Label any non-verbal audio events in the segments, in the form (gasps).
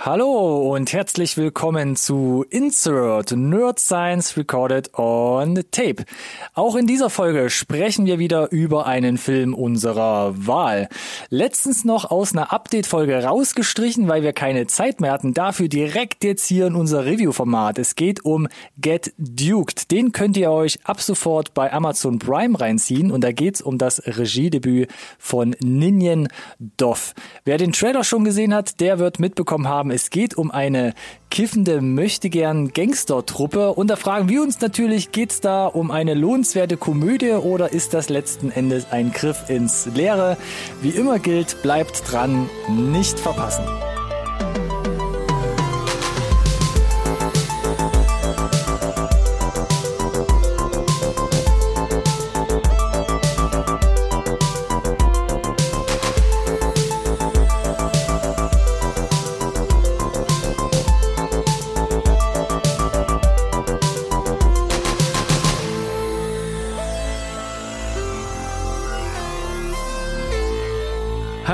Hallo und herzlich willkommen zu Insert Nerd Science Recorded on Tape. Auch in dieser Folge sprechen wir wieder über einen Film unserer Wahl. Letztens noch aus einer Update-Folge rausgestrichen, weil wir keine Zeit mehr hatten. Dafür direkt jetzt hier in unser Review-Format. Es geht um Get Duked. Den könnt ihr euch ab sofort bei Amazon Prime reinziehen und da geht's um das Regiedebüt von Ninian Doff. Wer den Trailer schon gesehen hat, der wird mitbekommen haben, haben. Es geht um eine kiffende möchtegern Gangster-Truppe und da fragen wir uns natürlich, geht's da um eine lohnenswerte Komödie oder ist das letzten Endes ein Griff ins Leere? Wie immer gilt, bleibt dran, nicht verpassen.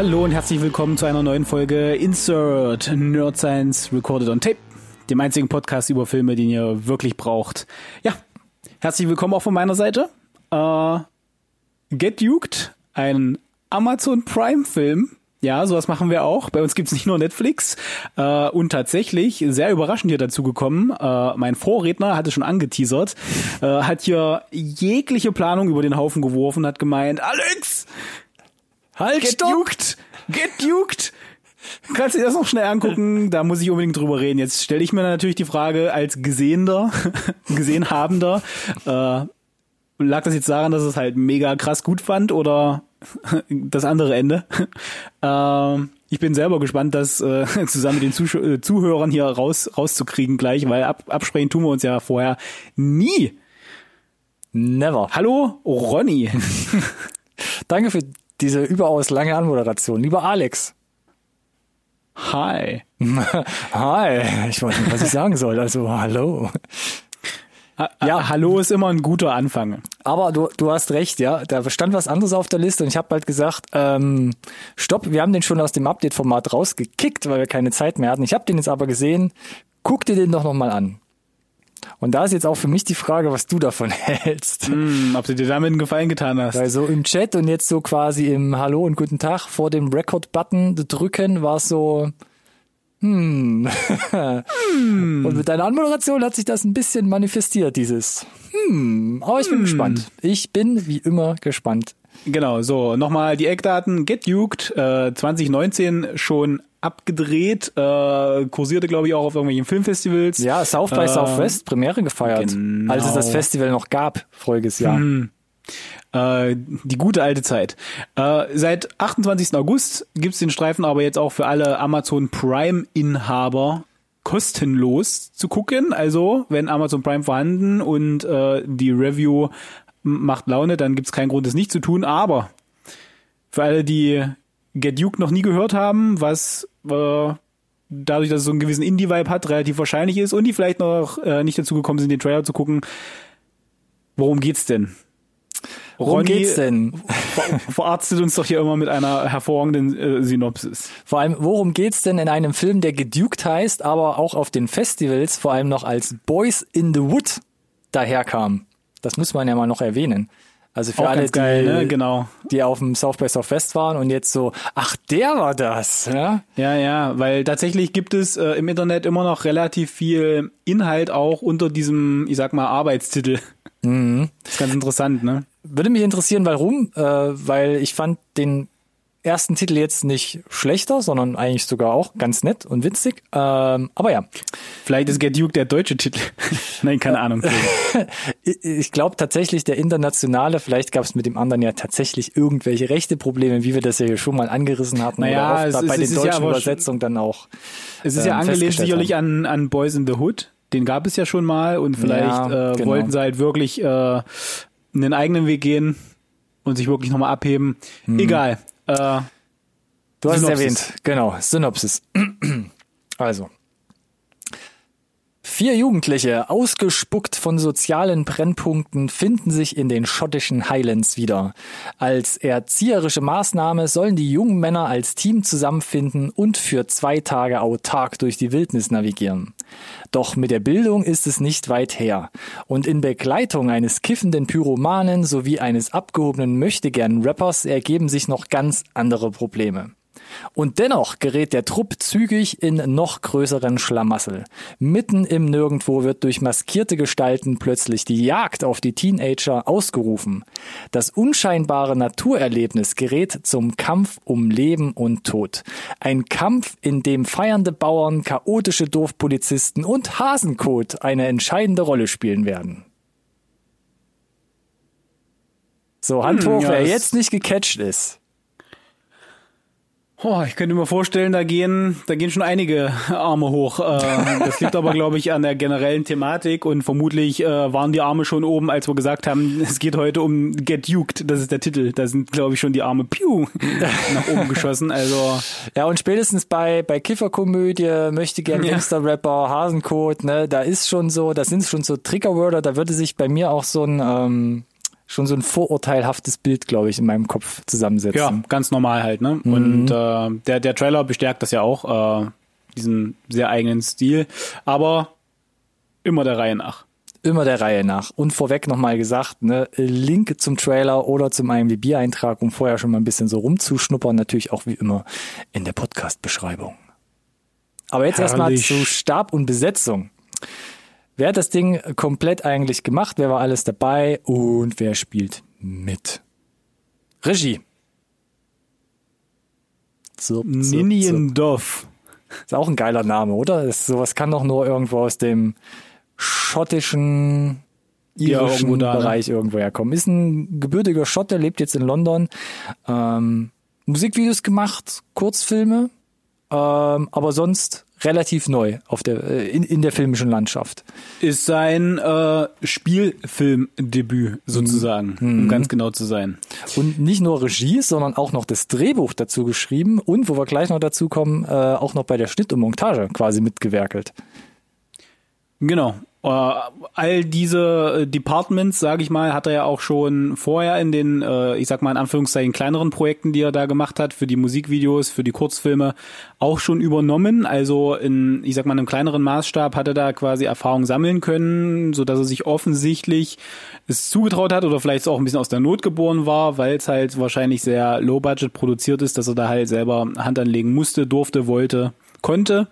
Hallo und herzlich willkommen zu einer neuen Folge Insert Nerd Science Recorded on Tape, dem einzigen Podcast über Filme, den ihr wirklich braucht. Ja, herzlich willkommen auch von meiner Seite. Äh, Get Duked, ein Amazon Prime Film. Ja, sowas machen wir auch. Bei uns gibt's nicht nur Netflix. Äh, und tatsächlich, sehr überraschend hier dazu gekommen, äh, mein Vorredner hatte schon angeteasert, äh, hat hier jegliche Planung über den Haufen geworfen, hat gemeint, Alex, Halt, Get stopp! Duked! Get Duked! Kannst du dir das noch schnell angucken? Da muss ich unbedingt drüber reden. Jetzt stelle ich mir natürlich die Frage als Gesehender, (laughs) Gesehenhabender, äh, lag das jetzt daran, dass es halt mega krass gut fand oder (laughs) das andere Ende? (laughs) Ähm, ich bin selber gespannt, das äh, zusammen mit den Zusch äh, Zuhörern hier raus rauszukriegen gleich, weil ab absprechen tun wir uns ja vorher nie. Never. Hallo, Ronny. Danke für diese überaus lange Anmoderation. Lieber Alex. Hi. (laughs) Hi. Ich weiß nicht, was ich sagen soll. Also, hallo. Ja, hallo ist immer ein guter Anfang. Aber du, du hast recht, ja. Da stand was anderes auf der Liste und ich habe halt gesagt, ähm, stopp, wir haben den schon aus dem Update-Format rausgekickt, weil wir keine Zeit mehr hatten. Ich habe den jetzt aber gesehen. Guck dir den doch nochmal an. Und da ist jetzt auch für mich die Frage, was du davon (laughs) hältst. Hm, ob du dir damit einen Gefallen getan hast. Weil so im Chat und jetzt so quasi im Hallo und Guten Tag vor dem Record-Button drücken war es so, hm. hm. Und mit deiner Anmoderation hat sich das ein bisschen manifestiert, dieses hm. Aber ich bin hm. gespannt. Ich bin wie immer gespannt. Genau, so, nochmal die Eckdaten. Get Duked, äh, 2019 schon abgedreht, äh, kursierte glaube ich auch auf irgendwelchen Filmfestivals. Ja, South by äh, Southwest, Premiere gefeiert, genau. als es das Festival noch gab, voriges Jahr. Hm. Äh, die gute alte Zeit. Äh, seit 28. August gibt's den Streifen aber jetzt auch für alle Amazon Prime-Inhaber kostenlos zu gucken. Also, wenn Amazon Prime vorhanden und äh, die Review macht Laune, dann gibt's keinen Grund, es nicht zu tun. Aber für alle, die Get Duke noch nie gehört haben, was äh, dadurch, dass es so einen gewissen Indie-Vibe hat, relativ wahrscheinlich ist und die vielleicht noch äh, nicht dazu gekommen sind, den Trailer zu gucken. Worum geht's denn? Worum Ronny geht's denn? Ver verarztet uns doch hier immer mit einer hervorragenden äh, Synopsis. Vor allem, worum geht's denn in einem Film, der gedukt heißt, aber auch auf den Festivals vor allem noch als Boys in the Wood daherkam? Das muss man ja mal noch erwähnen. Also für Auch alle, geil, die, ne? genau. die auf dem South by Southwest waren und jetzt so, ach, der war das, ja? Ja, ja, weil tatsächlich gibt es äh, im Internet immer noch relativ viel Inhalt auch unter diesem, ich sag mal, Arbeitstitel. Mhm. Das ist ganz interessant, ne? Würde mich interessieren, warum, äh, weil ich fand den ersten Titel jetzt nicht schlechter, sondern eigentlich sogar auch ganz nett und witzig. Ähm, aber ja. Vielleicht ist Get Duke der deutsche Titel. (laughs) Nein, keine Ahnung. (laughs) ich glaube tatsächlich der internationale, vielleicht gab es mit dem anderen ja tatsächlich irgendwelche rechte Probleme, wie wir das ja hier schon mal angerissen hatten. Naja, oder oft es, bei es den deutschen ja Übersetzungen dann auch. Es ist ja ähm, angelehnt sicherlich an, an Boys in the Hood. Den gab es ja schon mal und vielleicht ja, äh, genau. wollten sie halt wirklich äh, einen eigenen Weg gehen und sich wirklich nochmal abheben. Hm. Egal. Äh, Du hast Synopsis. es erwähnt, genau, Synopsis. (clears throat) Also. Vier Jugendliche, ausgespuckt von sozialen Brennpunkten, finden sich in den schottischen Highlands wieder. Als erzieherische Maßnahme sollen die jungen Männer als Team zusammenfinden und für zwei Tage autark durch die Wildnis navigieren. Doch mit der Bildung ist es nicht weit her. Und in Begleitung eines kiffenden Pyromanen sowie eines abgehobenen Möchtegern-Rappers ergeben sich noch ganz andere Probleme. Und dennoch gerät der Trupp zügig in noch größeren Schlamassel. Mitten im Nirgendwo wird durch maskierte Gestalten plötzlich die Jagd auf die Teenager ausgerufen. Das unscheinbare Naturerlebnis gerät zum Kampf um Leben und Tod. Ein Kampf, in dem feiernde Bauern, chaotische Dorfpolizisten und Hasenkot eine entscheidende Rolle spielen werden. So, Hand Hm, hoch, ja, wer jetzt nicht gecatcht ist. Oh, ich könnte mir vorstellen, da gehen, da gehen schon einige (laughs) Arme hoch. Äh, das liegt aber, glaube ich, an der generellen Thematik und vermutlich äh, waren die Arme schon oben, als wir gesagt haben, (laughs) es geht heute um Get Duked. Das ist der Titel. Da sind, glaube ich, schon die Arme piu (laughs) nach oben geschossen. Also Ja, und spätestens bei, bei Kifferkomödie, möchte gern Ja. Gangster-Rapper, Hasencode, ne, da ist schon so, das sind schon so Triggerwörter, da würde sich bei mir auch so ein, ähm, schon so ein vorurteilhaftes Bild, glaube ich, in meinem Kopf zusammensetzen. ja, ganz normal halt. Ne? Und äh, der, der Trailer bestärkt das ja auch, äh, diesen sehr eigenen Stil. Aber immer der Reihe nach. Immer der Reihe nach. Und vorweg nochmal gesagt, ne, Link zum Trailer oder zum IMDb-Eintrag, um vorher schon mal ein bisschen so rumzuschnuppern, natürlich auch wie immer in der Podcast-Beschreibung. Aber jetzt erstmal zu Stab und Besetzung. Wer hat das Ding komplett eigentlich gemacht? Wer war alles dabei? Und wer spielt mit? Regie. Zirp, Dove. Ist auch ein geiler Name, oder? Das, sowas kann doch nur irgendwo aus dem schottischen, Ja, irischen da, ne? Bereich irgendwo herkommen. Ist ein gebürtiger Schotte, lebt jetzt in London. Ähm, Musikvideos gemacht, Kurzfilme, ähm, aber sonst relativ neu auf der, äh, in, in der filmischen Landschaft. ist sein äh, Spielfilmdebüt sozusagen, um ganz genau zu sein. Und nicht nur Regie, sondern auch noch das Drehbuch dazu geschrieben und, wo wir gleich noch dazu kommen, äh, auch noch bei der Schnitt und Montage quasi mitgewerkelt. Genau. Äh, all diese äh, Departments, sage ich mal, hat er ja auch schon vorher in den, äh, ich sag mal in Anführungszeichen, kleineren Projekten, die er da gemacht hat, für die Musikvideos, für die Kurzfilme, auch schon übernommen. Also in, ich sag mal, einem kleineren Maßstab hat er da quasi Erfahrung sammeln können, so dass er sich offensichtlich es zugetraut hat oder vielleicht auch ein bisschen aus der Not geboren war, weil es halt wahrscheinlich sehr low budget produziert ist, dass er da halt selber Hand anlegen musste, durfte, wollte, konnte.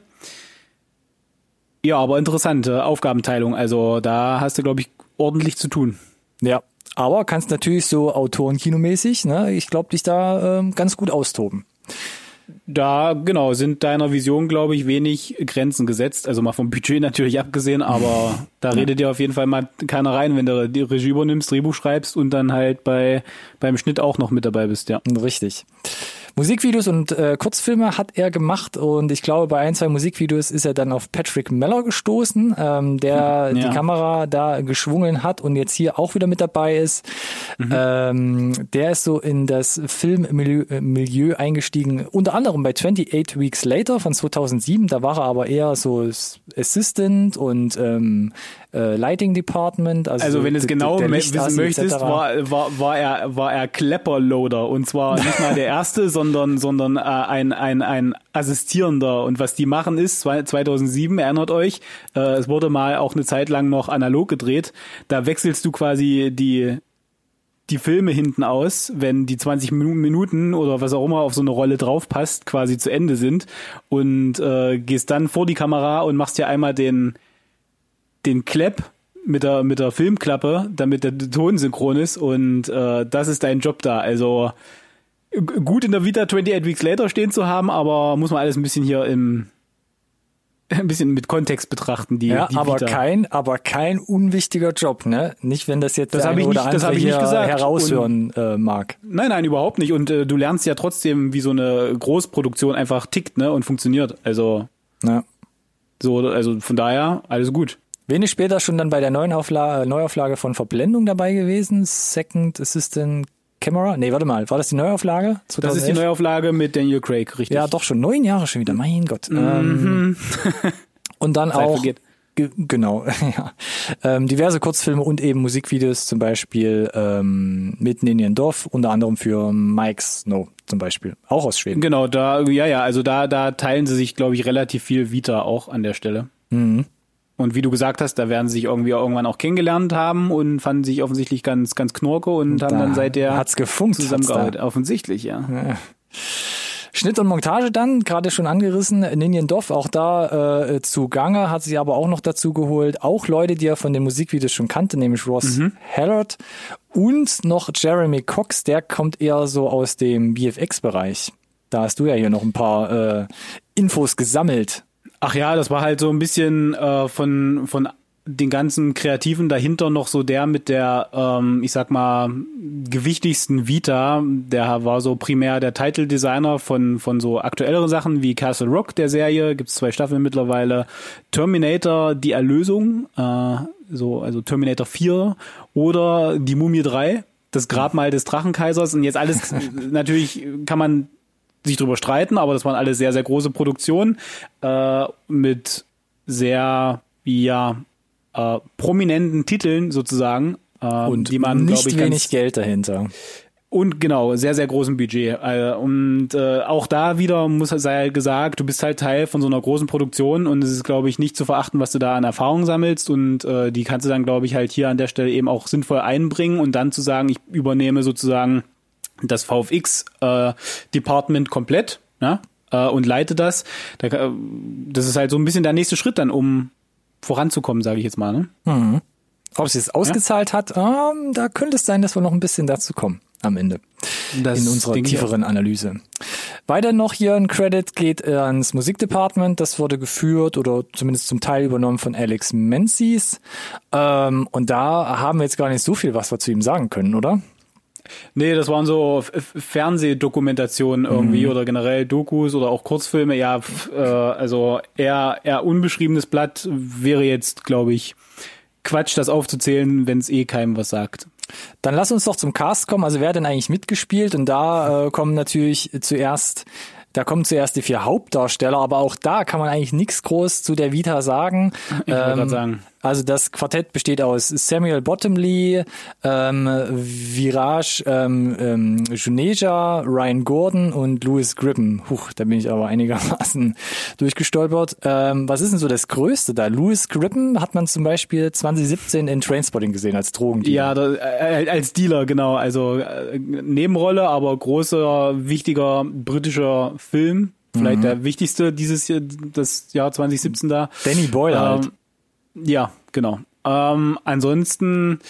Ja, aber interessante Aufgabenteilung. Also da hast du, glaube ich, ordentlich zu tun. Ja, aber kannst natürlich so Autorenkinomäßig, ne, ich glaube, dich da ähm, ganz gut austoben. Da, genau, sind deiner Vision, glaube ich, wenig Grenzen gesetzt. Also mal vom Budget (laughs) natürlich abgesehen, aber da redet dir auf jeden Fall mal keiner rein, wenn du die Regie übernimmst, Drehbuch schreibst und dann halt bei beim Schnitt auch noch mit dabei bist, ja. Richtig. Musikvideos und äh, Kurzfilme hat er gemacht und ich glaube, bei ein, zwei Musikvideos ist er dann auf Patrick Meller gestoßen, ähm, der Hm, ja. die Kamera da geschwungen hat und jetzt hier auch wieder mit dabei ist. Mhm. Ähm, der ist so in das Filmmilieu äh, Milieu eingestiegen, unter anderem bei 28 Weeks Later von 2007. Da war er aber eher so Assistant und ähm, äh, Lighting Department. Also, Also wenn du es genau wissen möchtest, war, war, war er war er Klepperloader. Und zwar (laughs) nicht mal der erste, sondern sondern äh, ein ein ein assistierender. Und was die machen ist zwei- 2007 erinnert euch, äh, es wurde mal auch eine Zeit lang noch analog gedreht, da wechselst du quasi die die Filme hinten aus, wenn die 20 Minu- Minuten oder was auch immer auf so eine Rolle draufpasst, quasi zu Ende sind. Und äh, gehst dann vor die Kamera und machst ja einmal den den Klepp mit der mit der Filmklappe, damit der Ton synchron ist und äh, das ist dein Job da. Also gut in der Vita 28 Weeks Later stehen zu haben, aber muss man alles ein bisschen hier im (laughs) ein bisschen mit Kontext betrachten, die, Ja, die aber Vita. kein, aber kein unwichtiger Job, ne? Nicht, wenn das jetzt Das der hab eine ich nicht- das andere hab ich nicht gesagt. heraushören äh, mag. Nein, nein, überhaupt nicht. Und äh, du lernst ja trotzdem, wie so eine Großproduktion einfach tickt, ne, und funktioniert. Also Ne? so, also von daher alles gut. Wenig später schon dann bei der neuen Auflage, Neuauflage von Verblendung dabei gewesen. Second Assistant Camera. Nee, warte mal, war das die Neuauflage? Das ist die 2011? Neuauflage mit Daniel Craig, richtig? Ja, doch schon neun Jahre schon wieder. Mein Gott. Ähm, (laughs) und dann Mhm. Auch genau, (laughs) ja. Ähm, diverse Kurzfilme und eben Musikvideos, zum Beispiel ähm, mit Ninian Dorf, unter anderem für Mike Snow zum Beispiel, auch aus Schweden. Genau, da, ja, ja, also da, da teilen sie sich, glaube ich, relativ viel Vita auch an der Stelle. Mhm. Und wie du gesagt hast, da werden sie sich irgendwie irgendwann auch kennengelernt haben und fanden sich offensichtlich ganz, ganz knorke und haben Da dann seit der hat's gefunkt, hat's zusammengearbeitet. Offensichtlich, ja. Schnitt und Montage dann, gerade schon angerissen, Ninian Dorf auch da äh, zugange, hat sie aber auch noch dazu geholt. Auch Leute, die er von den Musikvideos schon kannte, nämlich Ross Hallard und noch Jeremy Cox, der kommt eher so aus dem VFX-Bereich. Da hast du ja hier noch ein paar äh, Infos gesammelt. Ach ja, das war halt so ein bisschen äh, von, von den ganzen Kreativen dahinter noch so der mit der, ähm, ich sag mal, gewichtigsten Vita. Der war so primär der Title Designer von, von so aktuelleren Sachen wie Castle Rock der Serie, gibt's zwei Staffeln mittlerweile. Terminator, die Erlösung, äh, so, also Terminator 4 oder die Mumie 3, das Grabmal des Drachenkaisers und jetzt alles, (laughs) natürlich kann man sich drüber streiten, aber das waren alles sehr, sehr große Produktionen äh, mit sehr, ja, äh, prominenten Titeln sozusagen, äh, Und die man, nicht glaube ich, wenig Geld dahinter. und genau, sehr, sehr großem Budget. Äh, Und äh, auch da wieder muss sei halt gesagt, du bist halt Teil von so einer großen Produktion und es ist, glaube ich, nicht zu verachten, was du da an Erfahrung sammelst und äh, die kannst du dann, glaube ich, halt hier an der Stelle eben auch sinnvoll einbringen und dann zu sagen, ich übernehme sozusagen das VFX-Department komplett ja, äh, und leite das. Da, äh, das ist halt so ein bisschen der nächste Schritt dann, um voranzukommen, sage ich jetzt mal. Ne? Ob sie es ausgezahlt hat, ähm, da könnte es sein, dass wir noch ein bisschen dazu kommen am Ende. Das in unserer tieferen Analyse. Weiter noch hier ein Credit geht ans Musikdepartment. Das wurde geführt oder zumindest zum Teil übernommen von Alex Menzies. Ähm, und da haben wir jetzt gar nicht so viel, was wir zu ihm sagen können, oder? Nee, das waren so Fernsehdokumentationen irgendwie oder generell Dokus oder auch Kurzfilme. Ja, äh, also eher, eher unbeschriebenes Blatt wäre jetzt, glaube ich, Quatsch, das aufzuzählen, wenn es eh keinem was sagt. Dann lass uns doch zum Cast kommen. Also wer hat denn eigentlich mitgespielt? Und da äh, kommen natürlich zuerst, da kommen zuerst die vier Hauptdarsteller, aber auch da kann man eigentlich nichts groß zu der Vita sagen. Ich gerade sagen. Also das Quartett besteht aus Samuel Bottomley, ähm, Viraj ähm, ähm, Juneja, Ryan Gordon und Louis Gribben. Huch, da bin ich aber einigermaßen (laughs) durchgestolpert. Ähm, was ist denn so das Größte da? Louis Gribben hat man zum Beispiel 2017 in Trainspotting gesehen als Drogendealer. Ja, da, äh, als Dealer, genau. Also äh, Nebenrolle, aber großer, wichtiger britischer Film. Vielleicht der wichtigste dieses Jahr, das Jahr 2017 da. Danny Boyle halt. Ja, genau. Ähm, ansonsten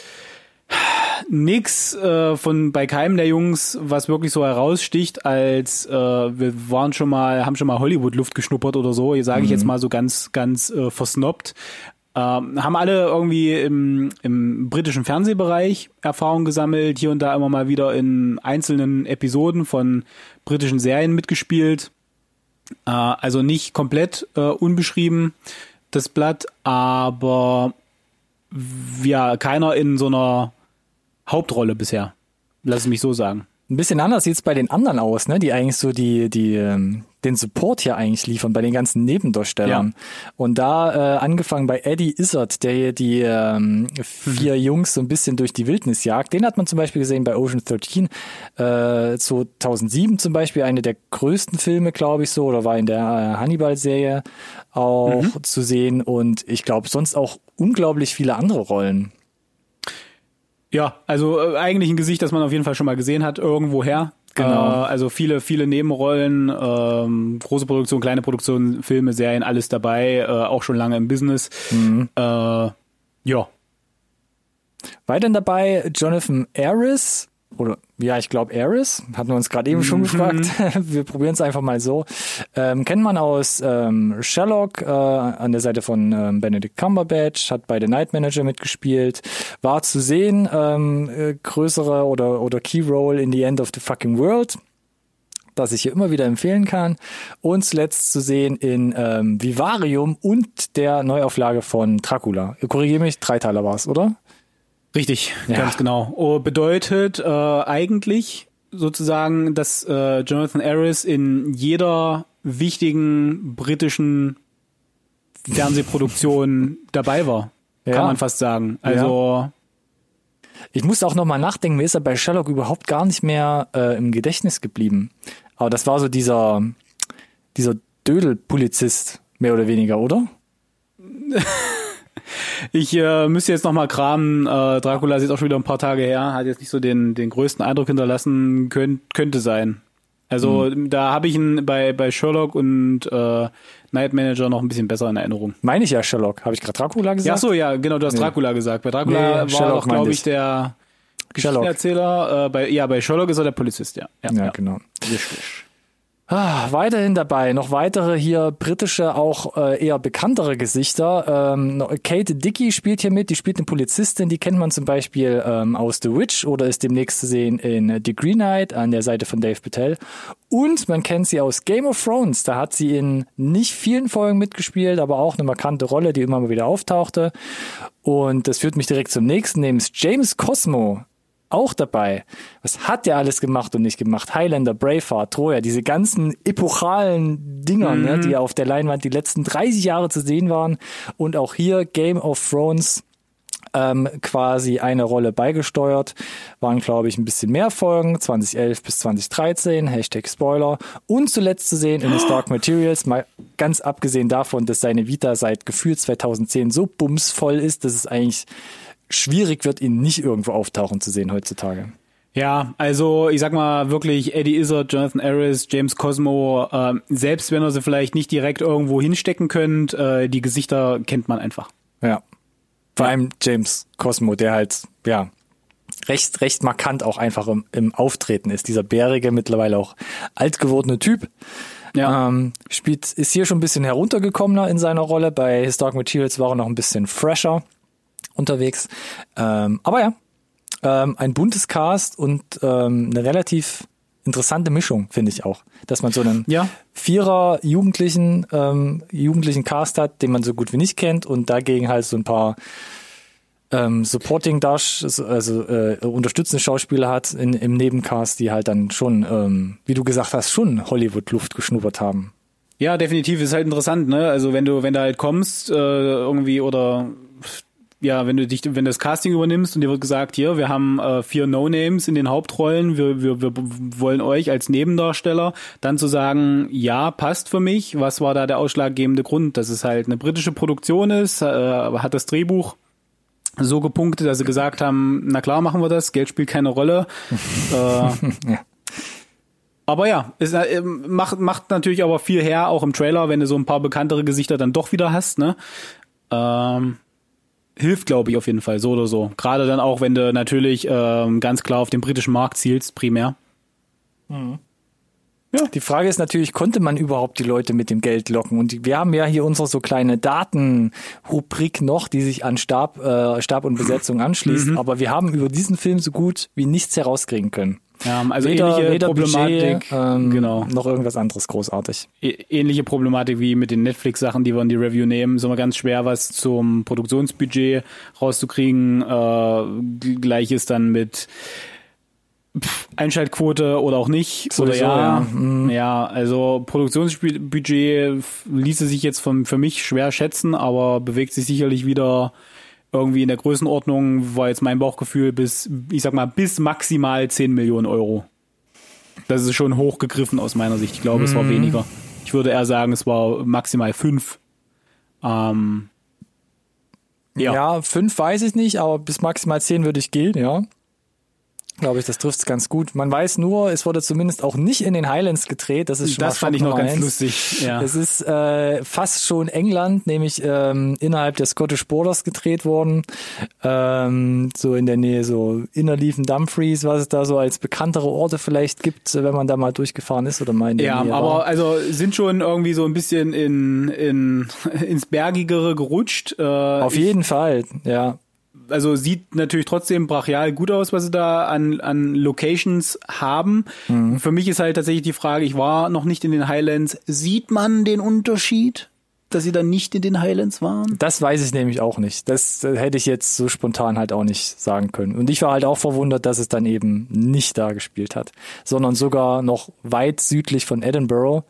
nix äh, von bei keinem der Jungs, was wirklich so heraussticht, als äh, wir waren schon mal, haben schon mal Hollywood Luft geschnuppert oder so. Hier sage ich jetzt mal so ganz, ganz äh, versnobbt. Ähm, haben alle irgendwie im, im britischen Fernsehbereich Erfahrung gesammelt, hier und da immer mal wieder in einzelnen Episoden von britischen Serien mitgespielt. Äh, also nicht komplett äh, unbeschrieben das Blatt, aber ja, keiner in so einer Hauptrolle bisher. Lass mich so sagen. Ein bisschen anders sieht's bei den anderen aus, ne? Die eigentlich so die, die, ähm, den Support hier eigentlich liefern bei den ganzen Nebendarstellern. Und da äh, angefangen bei Eddie Izzard, der hier die ähm, vier Jungs so ein bisschen durch die Wildnis jagt. Den hat man zum Beispiel gesehen bei Ocean 13, äh, 2007 zum Beispiel, eine der größten Filme, glaube ich so, oder war in der äh, Hannibal-Serie auch zu sehen. Und ich glaube sonst auch unglaublich viele andere Rollen. Ja, also äh, eigentlich ein Gesicht, das man auf jeden Fall schon mal gesehen hat, irgendwoher. Genau. Äh, also viele, viele Nebenrollen, ähm, große Produktion, kleine Produktion, Filme, Serien, alles dabei, äh, auch schon lange im Business. Äh, ja, Weiterhin dabei Jonathan Aris, oder ja, ich glaube Aris, hatten wir uns gerade eben schon gefragt. (laughs) wir probieren es einfach mal so. Ähm, kennt man aus ähm, Sherlock äh, an der Seite von ähm, Benedict Cumberbatch, hat bei The Night Manager mitgespielt, war zu sehen, ähm, äh, größere oder, oder Key Role in The End of the Fucking World das ich hier immer wieder empfehlen kann. Und zuletzt zu sehen in ähm, Vivarium und der Neuauflage von Dracula. Korrigiere mich, Dreiteiler war es, oder? Richtig, Ja. ganz genau. Oh, bedeutet äh, eigentlich sozusagen, dass äh, Jonathan Harris in jeder wichtigen britischen Fernsehproduktion (laughs) dabei war. Kann Ja. man fast sagen. Also, Ich musste auch nochmal nachdenken, mir ist er bei Sherlock überhaupt gar nicht mehr äh, im Gedächtnis geblieben. Aber das war so dieser, dieser Dödel-Polizist, mehr oder weniger, oder? (laughs) ich äh, müsste jetzt noch mal kramen. Äh, Dracula ist jetzt auch schon wieder ein paar Tage her, hat jetzt nicht so den, den größten Eindruck hinterlassen, könnt, könnte sein. Also da habe ich ihn bei, bei Sherlock und äh, Night Manager noch ein bisschen besser in Erinnerung. Meine ich ja Sherlock. Habe ich gerade Dracula gesagt? Ja, so, ja, genau, du hast Dracula gesagt. Bei Dracula Nee, war Sherlock doch, glaube ich, ich. der. Geschichtenerzähler. Äh, bei, ja, bei Sherlock ist er der Polizist, ja. Ja, genau. Richtig. Ah, weiterhin dabei noch weitere hier britische, auch äh, eher bekanntere Gesichter. Ähm, Kate Dickey spielt hier mit, die spielt eine Polizistin, die kennt man zum Beispiel ähm, aus The Witch oder ist demnächst zu sehen in The Green Knight an der Seite von Dave Patel. Und man kennt sie aus Game of Thrones, da hat sie in nicht vielen Folgen mitgespielt, aber auch eine markante Rolle, die immer mal wieder auftauchte. Und das führt mich direkt zum nächsten, nämlich James Cosmo auch dabei. Was hat der alles gemacht und nicht gemacht? Highlander, Braveheart, Troja, diese ganzen epochalen Dinger, ne, die auf der Leinwand die letzten 30 Jahre zu sehen waren. Und auch hier Game of Thrones ähm, quasi eine Rolle beigesteuert. Waren, glaube ich, ein bisschen mehr Folgen, 2011 bis 2013, Hashtag Spoiler. Und zuletzt zu sehen in The Stark (gasps) Materials, mal ganz abgesehen davon, dass seine Vita seit gefühlt 2010 so bumsvoll ist, dass es eigentlich schwierig wird, ihn nicht irgendwo auftauchen zu sehen heutzutage. Ja, also ich sag mal wirklich Eddie Izzard, Jonathan Harris, James Cosmo, äh, selbst wenn ihr sie vielleicht nicht direkt irgendwo hinstecken könnt, äh, die Gesichter kennt man einfach. Ja. Vor allem James Cosmo, der halt, ja, recht, recht markant auch einfach im, im Auftreten ist. Dieser bärige, mittlerweile auch alt gewordene Typ. Ja. Ähm, spielt, ist hier schon ein bisschen heruntergekommener in seiner Rolle. Bei Historic Materials war er noch ein bisschen fresher unterwegs. Ähm, aber ja, ähm, ein buntes Cast und ähm, eine relativ interessante Mischung, finde ich auch. Dass man so einen Ja. Vierer Jugendlichen, ähm, Jugendlichen Cast hat, den man so gut wie nicht kennt und dagegen halt so ein paar ähm, Supporting Dash, also äh, unterstützende Schauspieler hat in, im Nebencast, die halt dann schon, ähm, wie du gesagt hast, schon Hollywood-Luft geschnuppert haben. Ja, definitiv ist halt interessant, ne? Also wenn du, wenn du halt kommst, äh, irgendwie oder ja, wenn du dich, wenn du das Casting übernimmst und dir wird gesagt, hier, wir haben äh, vier No-Names in den Hauptrollen, wir, wir, wir wollen euch als Nebendarsteller, dann zu sagen, ja, passt für mich. Was war da der ausschlaggebende Grund? Dass es halt eine britische Produktion ist, äh, hat das Drehbuch so gepunktet, dass sie gesagt haben, na klar, machen wir das, Geld spielt keine Rolle. (laughs) äh, aber ja, es äh, macht, macht natürlich aber viel her, auch im Trailer, wenn du so ein paar bekanntere Gesichter dann doch wieder hast, ne? Ähm, hilft, glaube ich, auf jeden Fall, so oder so. Gerade dann auch, wenn du natürlich ähm, ganz klar auf den britischen Markt zielst, primär. Die Frage ist natürlich, konnte man überhaupt die Leute mit dem Geld locken? Und wir haben ja hier unsere so kleine Datenrubrik noch, die sich an Stab, äh, Stab und Besetzung (clears throat) anschließt. Aber wir haben über diesen Film so gut wie nichts herauskriegen können. Ja, also Weder, ähnliche weder Problematik, Budget, ähm, genau. noch irgendwas anderes großartig. Ähnliche Problematik wie mit den Netflix-Sachen, die wir in die Review nehmen. Ist immer ganz schwer, was zum Produktionsbudget rauszukriegen. Äh, Gleiches dann mit pff, Einschaltquote oder auch nicht. Oder Sowieso, ja. ja. Mhm. Ja, also Produktionsbudget ließe sich jetzt von, für mich schwer schätzen, aber bewegt sich sicherlich wieder irgendwie in der Größenordnung, war jetzt mein Bauchgefühl, bis, ich sag mal, bis maximal 10 Millionen Euro. Das ist schon hochgegriffen aus meiner Sicht. Ich glaube, es war weniger. Ich würde eher sagen, es war maximal fünf. Ähm, Ja. Ja. fünf weiß ich nicht, aber bis maximal zehn würde ich gehen, ja. Glaube ich, das trifft's ganz gut. Man weiß nur, es wurde zumindest auch nicht in den Highlands gedreht. Das ist schon das fand Schock ich noch ganz eins. lustig. Ja. Es ist äh, fast schon England, nämlich ähm, innerhalb der Scottish Borders gedreht worden. Ähm, so in der Nähe so Innerliefen, Dumfries, was es da so als bekanntere Orte vielleicht gibt, wenn man da mal durchgefahren ist oder mal in der Ja, Nähe aber war. also sind schon irgendwie so ein bisschen in, in (laughs) ins Bergigere gerutscht. Äh, Auf jeden Fall, ja. Also sieht natürlich trotzdem brachial gut aus, was sie da an, an Locations haben. Für mich ist halt tatsächlich die Frage, ich war noch nicht in den Highlands, sieht man den Unterschied? Dass sie dann nicht in den Highlands waren? Das weiß ich nämlich auch nicht. Das äh, hätte ich jetzt so spontan halt auch nicht sagen können. Und ich war halt auch verwundert, dass es dann eben nicht da gespielt hat, sondern sogar noch weit südlich von Edinburgh.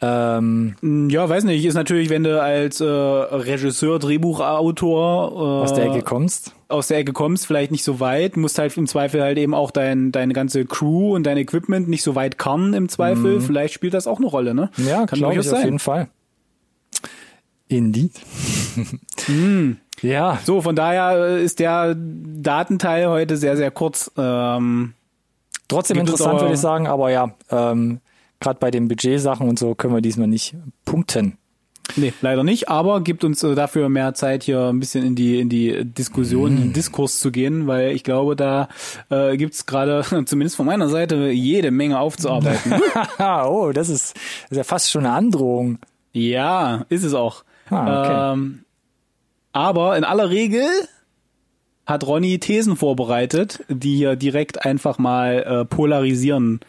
Ähm, Ja, weiß nicht. Ist natürlich, wenn du als äh, Regisseur, Drehbuchautor äh, aus der Ecke kommst. aus der Ecke kommst, vielleicht nicht so weit, musst halt im Zweifel halt eben auch dein, deine ganze Crew und dein Equipment nicht so weit karren im Zweifel. Vielleicht spielt das auch eine Rolle, ne? Mhm. Ja, Kann glaube durchaus ich auf sein. jeden Fall. Indeed. (laughs) Ja, So, von daher äh, ist der Datenteil heute sehr, sehr kurz. Ähm, trotzdem es interessant, würde ich sagen, aber ja, ähm, gerade bei den Budgetsachen und so können wir diesmal nicht punkten. nee, leider nicht, aber gibt uns äh, dafür mehr Zeit, hier ein bisschen in die, in die Diskussion, in den Diskurs zu gehen, weil ich glaube, da äh, gibt's gerade, (laughs) zumindest von meiner Seite, jede Menge aufzuarbeiten. (laughs) Oh, das ist, das ist ja fast schon eine Androhung. ja, ist es auch. Ah, okay. ähm, aber in aller Regel hat Ronny Thesen vorbereitet, die hier direkt einfach mal äh, polarisieren.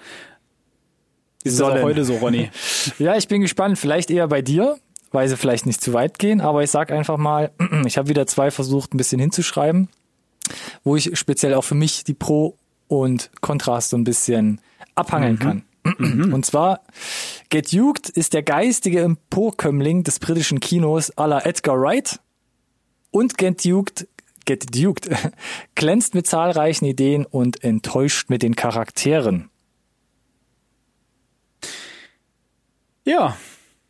Ist das auch heute so, Ronny? (laughs) Ja, ich bin gespannt. Vielleicht eher bei dir, weil sie vielleicht nicht zu weit gehen. Aber ich sag einfach mal, (clears throat) ich habe wieder zwei versucht, ein bisschen hinzuschreiben, wo ich speziell auch für mich die Pro- und Kontrast so ein bisschen abhangeln kann. Und zwar, Get Juked ist der geistige Emporkömmling des britischen Kinos à la Edgar Wright. Und Get Duked, Get Duked (laughs) glänzt mit zahlreichen Ideen und enttäuscht mit den Charakteren. Ja,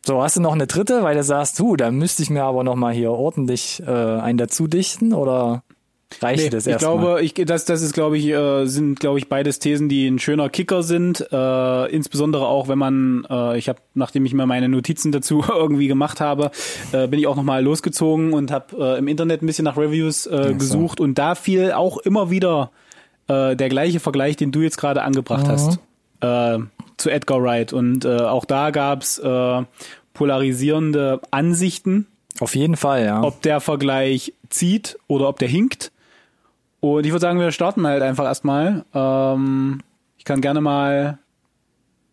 So, hast du noch eine dritte, weil du sagst, du, da müsste ich mir aber noch mal hier ordentlich äh, einen dazu dichten oder reicht nee, das ich erstmal? glaube, ich, das, das ist, glaube ich, äh, sind, glaube ich, beides Thesen, die ein schöner Kicker sind. Äh, insbesondere auch, wenn man, äh, ich habe, nachdem ich mir meine Notizen dazu (laughs) irgendwie gemacht habe, äh, bin ich auch nochmal losgezogen und habe äh, im Internet ein bisschen nach Reviews äh, gesucht und da fiel auch immer wieder äh, der gleiche Vergleich, den du jetzt gerade angebracht Mhm. hast, äh, zu Edgar Wright. Und äh, auch da gab's äh, polarisierende Ansichten Auf jeden Fall, ja. ob der Vergleich zieht oder ob der hinkt. Und ich würde sagen, wir starten halt einfach erstmal. Ähm, ich kann gerne mal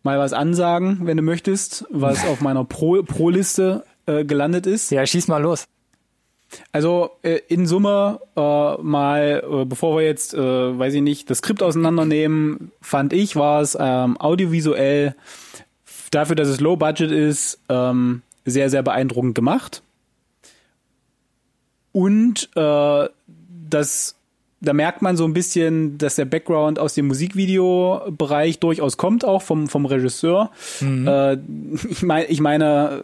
mal was ansagen, wenn du möchtest, was (laughs) auf meiner Pro- Pro-Liste äh, gelandet ist. ja, schieß mal los. Also äh, in Summe äh, mal, äh, bevor wir jetzt, äh, weiß ich nicht, das Skript auseinandernehmen, fand ich, war es ähm, audiovisuell dafür, dass es Low Budget ist, ähm, sehr, sehr beeindruckend gemacht. Und äh, das da merkt man so ein bisschen, dass der Background aus dem Musikvideobereich durchaus kommt, auch vom, vom Regisseur. Äh, ich, mein, ich meine,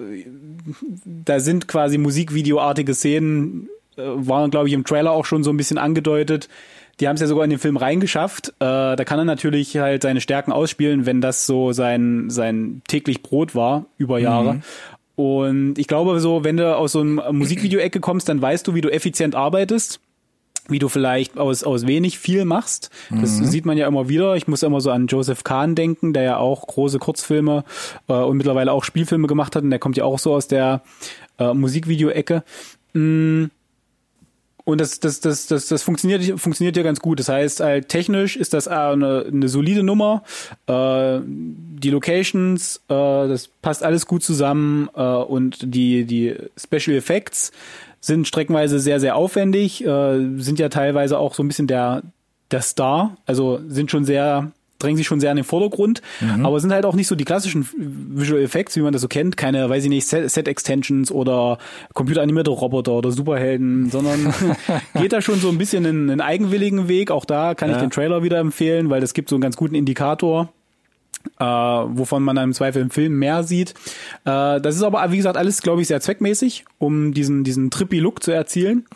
da sind quasi musikvideoartige Szenen, äh, waren, glaube ich, im Trailer auch schon so ein bisschen angedeutet. Die haben es ja sogar in den Film reingeschafft. Äh, da kann er natürlich halt seine Stärken ausspielen, wenn das so sein, sein täglich Brot war über Jahre. Und ich glaube so, wenn du aus so einem Musikvideo-Ecke kommst, dann weißt du, wie du effizient arbeitest wie du vielleicht aus, aus wenig viel machst. Das sieht man ja immer wieder. Ich muss immer so an Joseph Kahn denken, der ja auch große Kurzfilme äh, und mittlerweile auch Spielfilme gemacht hat. Und der kommt ja auch so aus der äh, Musikvideo-Ecke. Mm. Und das, das, das, das, das funktioniert, funktioniert ja ganz gut. Das heißt, halt technisch ist das äh, eine, eine solide Nummer. Äh, die Locations, äh, das passt alles gut zusammen äh, und die, die Special Effects sind streckenweise sehr, sehr aufwendig, äh, sind ja teilweise auch so ein bisschen der, der Star, also sind schon sehr, drängen sich schon sehr in den Vordergrund, aber sind halt auch nicht so die klassischen Visual Effects, wie man das so kennt, keine, weiß ich nicht, Set, Extensions oder computeranimierte Roboter oder Superhelden, sondern (laughs) geht da schon so ein bisschen einen, einen eigenwilligen Weg. Auch da kann ich Ja. den Trailer wieder empfehlen, weil das gibt so einen ganz guten Indikator äh, wovon man dann im Zweifel im Film mehr sieht. Äh, das ist aber, wie gesagt, alles, glaube ich, sehr zweckmäßig, um diesen, diesen trippy Look zu erzielen.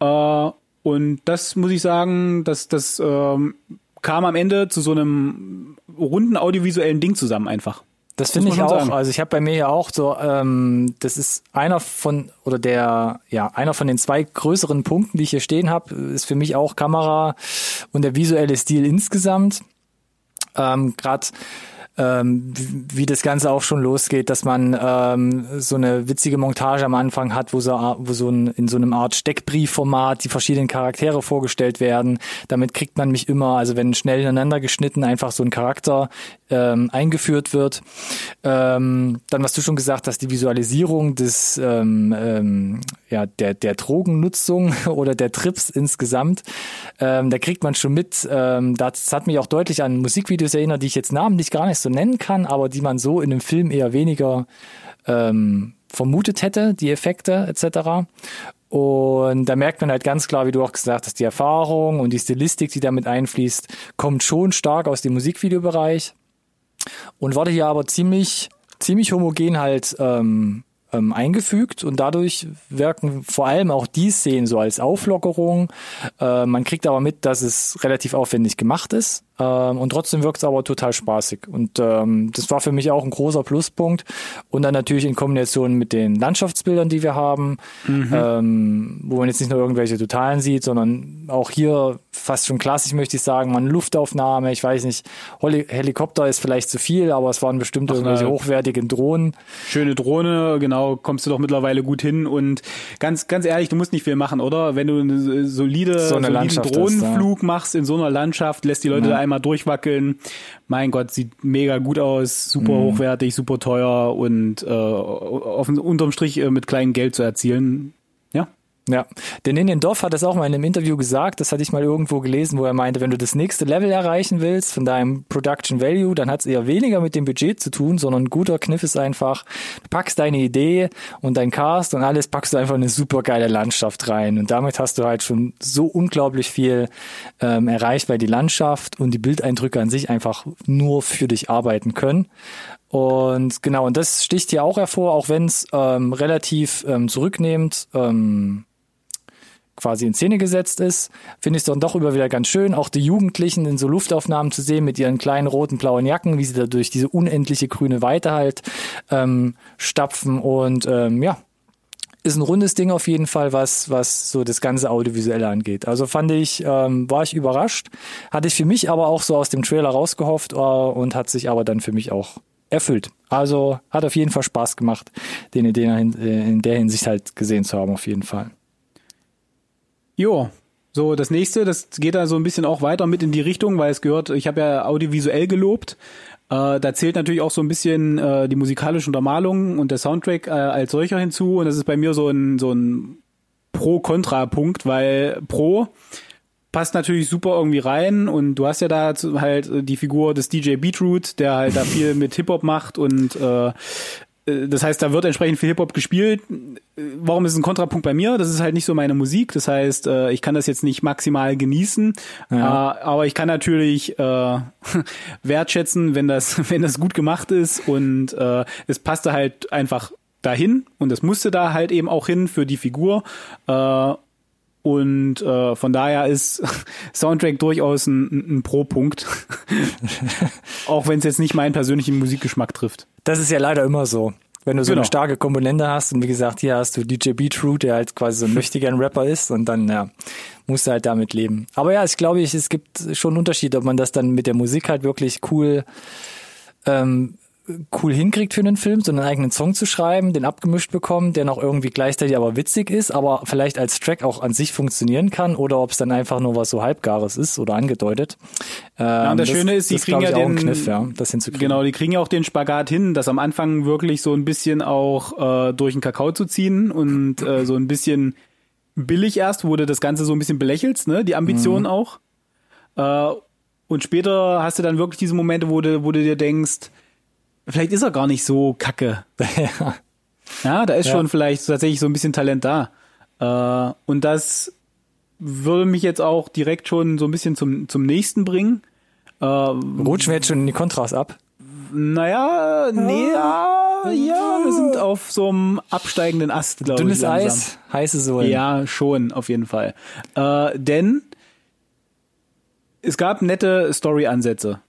Äh, und das muss ich sagen, das, das ähm, kam am Ende zu so einem runden audiovisuellen Ding zusammen einfach. Das finde muss ich auch. sagen. Also ich habe bei mir ja auch so, ähm, das ist einer von oder der, ja, einer von den zwei größeren Punkten, die ich hier stehen habe, ist für mich auch Kamera und der visuelle Stil insgesamt. Ähm, Gerade ähm, wie das Ganze auch schon losgeht, dass man ähm, so eine witzige Montage am Anfang hat, wo so, wo so ein, in so einem Art Steckbriefformat die verschiedenen Charaktere vorgestellt werden. Damit kriegt man mich immer, also wenn schnell ineinander geschnitten einfach so ein Charakter ähm, eingeführt wird. Ähm, dann, was du schon gesagt hast, die Visualisierung des ähm, ähm, ja der der Drogennutzung (laughs) oder der Trips insgesamt, ähm, da kriegt man schon mit. Ähm, das hat mich auch deutlich an Musikvideos erinnert, die ich jetzt namentlich gar nicht so nennen kann, aber die man so in einem Film eher weniger ähm, vermutet hätte, die Effekte etc. Und da merkt man halt ganz klar, wie du auch gesagt hast, die Erfahrung und die Stilistik, die damit einfließt, kommt schon stark aus dem Musikvideobereich und wurde hier aber ziemlich, ziemlich homogen halt ähm, ähm, eingefügt und dadurch wirken vor allem auch die Szenen so als Auflockerung. Äh, man kriegt aber mit, dass es relativ aufwendig gemacht ist. Ähm, und trotzdem wirkt es aber total spaßig. Und ähm, das war für mich auch ein großer Pluspunkt. Und dann natürlich in Kombination mit den Landschaftsbildern, die wir haben, mhm. ähm, wo man jetzt nicht nur irgendwelche Totalen sieht, sondern auch hier fast schon klassisch, möchte ich sagen, eine Luftaufnahme. Ich weiß nicht, Heli Helikopter ist vielleicht zu viel, aber es waren bestimmt Ach, irgendwelche hochwertigen Drohnen. Schöne Drohne, genau, kommst du doch mittlerweile gut hin. Und ganz, ganz ehrlich, du musst nicht viel machen, oder? Wenn du eine solide, so eine soliden Drohnenflug ist, ja. machst in so einer Landschaft, lässt die Leute ja. einmal durchwackeln. Mein Gott, sieht mega gut aus, super mhm. hochwertig, super teuer und äh, auf, unterm Strich äh, mit kleinem Geld zu erzielen. Ja, der Ninian Dorf hat das auch mal in einem Interview gesagt, das hatte ich mal irgendwo gelesen, wo er meinte, wenn du das nächste Level erreichen willst von deinem Production Value, dann hat es eher weniger mit dem Budget zu tun, sondern ein guter Kniff ist einfach, du packst deine Idee und dein Cast und alles packst du einfach eine super geile Landschaft rein. Und damit hast du halt schon so unglaublich viel ähm, erreicht, weil die Landschaft und die Bildeindrücke an sich einfach nur für dich arbeiten können. Und genau, und das sticht hier auch hervor, auch wenn es ähm, relativ ähm, zurücknehmend ähm, quasi in Szene gesetzt ist, finde ich es dann doch über wieder ganz schön, auch die Jugendlichen in so Luftaufnahmen zu sehen mit ihren kleinen roten, blauen Jacken, wie sie da durch diese unendliche grüne Weite halt ähm, stapfen und ähm, ja, ist ein rundes Ding auf jeden Fall, was, was so das ganze Audiovisuelle angeht. Also fand ich, ähm, war ich überrascht, hatte ich für mich aber auch so aus dem Trailer rausgehofft äh, und hat sich aber dann für mich auch erfüllt. Also hat auf jeden Fall Spaß gemacht, den in in der Hinsicht halt gesehen zu haben, auf jeden Fall. Jo, so das nächste, das geht da so ein bisschen auch weiter mit in die Richtung, weil es gehört, ich habe ja audiovisuell gelobt. Äh, da zählt natürlich auch so ein bisschen äh, die musikalische Untermalung und der Soundtrack äh, als solcher hinzu. Und das ist bei mir so ein, so ein Pro-Kontra-Punkt, weil Pro passt natürlich super irgendwie rein und du hast ja da halt die Figur des DJ Beatroot, der halt da viel mit Hip-Hop macht und äh, äh, das heißt, da wird entsprechend viel Hip-Hop gespielt. Warum ist es ein Kontrapunkt bei mir? Das ist halt nicht so meine Musik. Das heißt, äh, ich kann das jetzt nicht maximal genießen. Ja. Äh, aber ich kann natürlich äh, (laughs) wertschätzen, wenn das, (laughs) wenn das gut gemacht ist und äh, es passte halt einfach dahin und es musste da halt eben auch hin für die Figur. Äh, und äh, von daher ist (laughs) Soundtrack durchaus ein, ein Pro-Punkt. (laughs) auch wenn es jetzt nicht meinen persönlichen Musikgeschmack trifft. Das ist ja leider immer so. Wenn du so genau. eine starke Komponente hast und wie gesagt, hier hast du DJ Beatroot, der halt quasi so ein mächtiger Rapper ist und dann ja, musst du halt damit leben. Aber ja, ich glaube, es gibt schon einen Unterschied, ob man das dann mit der Musik halt wirklich cool ähm, cool hinkriegt für einen Film, so einen eigenen Song zu schreiben, den abgemischt bekommt, der noch irgendwie gleichzeitig aber witzig ist, aber vielleicht als Track auch an sich funktionieren kann oder ob es dann einfach nur was so halbgares ist oder angedeutet. Ähm, ja, und das, das Schöne ist, die kriegen ja den Kniff, ja, das hinzukriegen. Genau, die kriegen ja auch den Spagat hin, das am Anfang wirklich so ein bisschen auch äh, durch den Kakao zu ziehen und äh, so ein bisschen billig erst, wurde das Ganze so ein bisschen belächelt, ne, die Ambition mhm. auch. Äh, und später hast du dann wirklich diese Momente, wo du, wo du dir denkst, vielleicht ist er gar nicht so kacke. (laughs) ja. da ist ja. schon vielleicht tatsächlich so ein bisschen Talent da. Äh, und das würde mich jetzt auch direkt schon so ein bisschen zum, zum nächsten bringen. Äh, Rutschen wir jetzt schon in die Kontras ab? Naja, nee, ja, ja, wir sind auf so einem absteigenden Ast, glaube ich. Dünnes Eis, heiße Sohlen. Ja, schon, auf jeden Fall. Äh, denn es gab nette Story-Ansätze.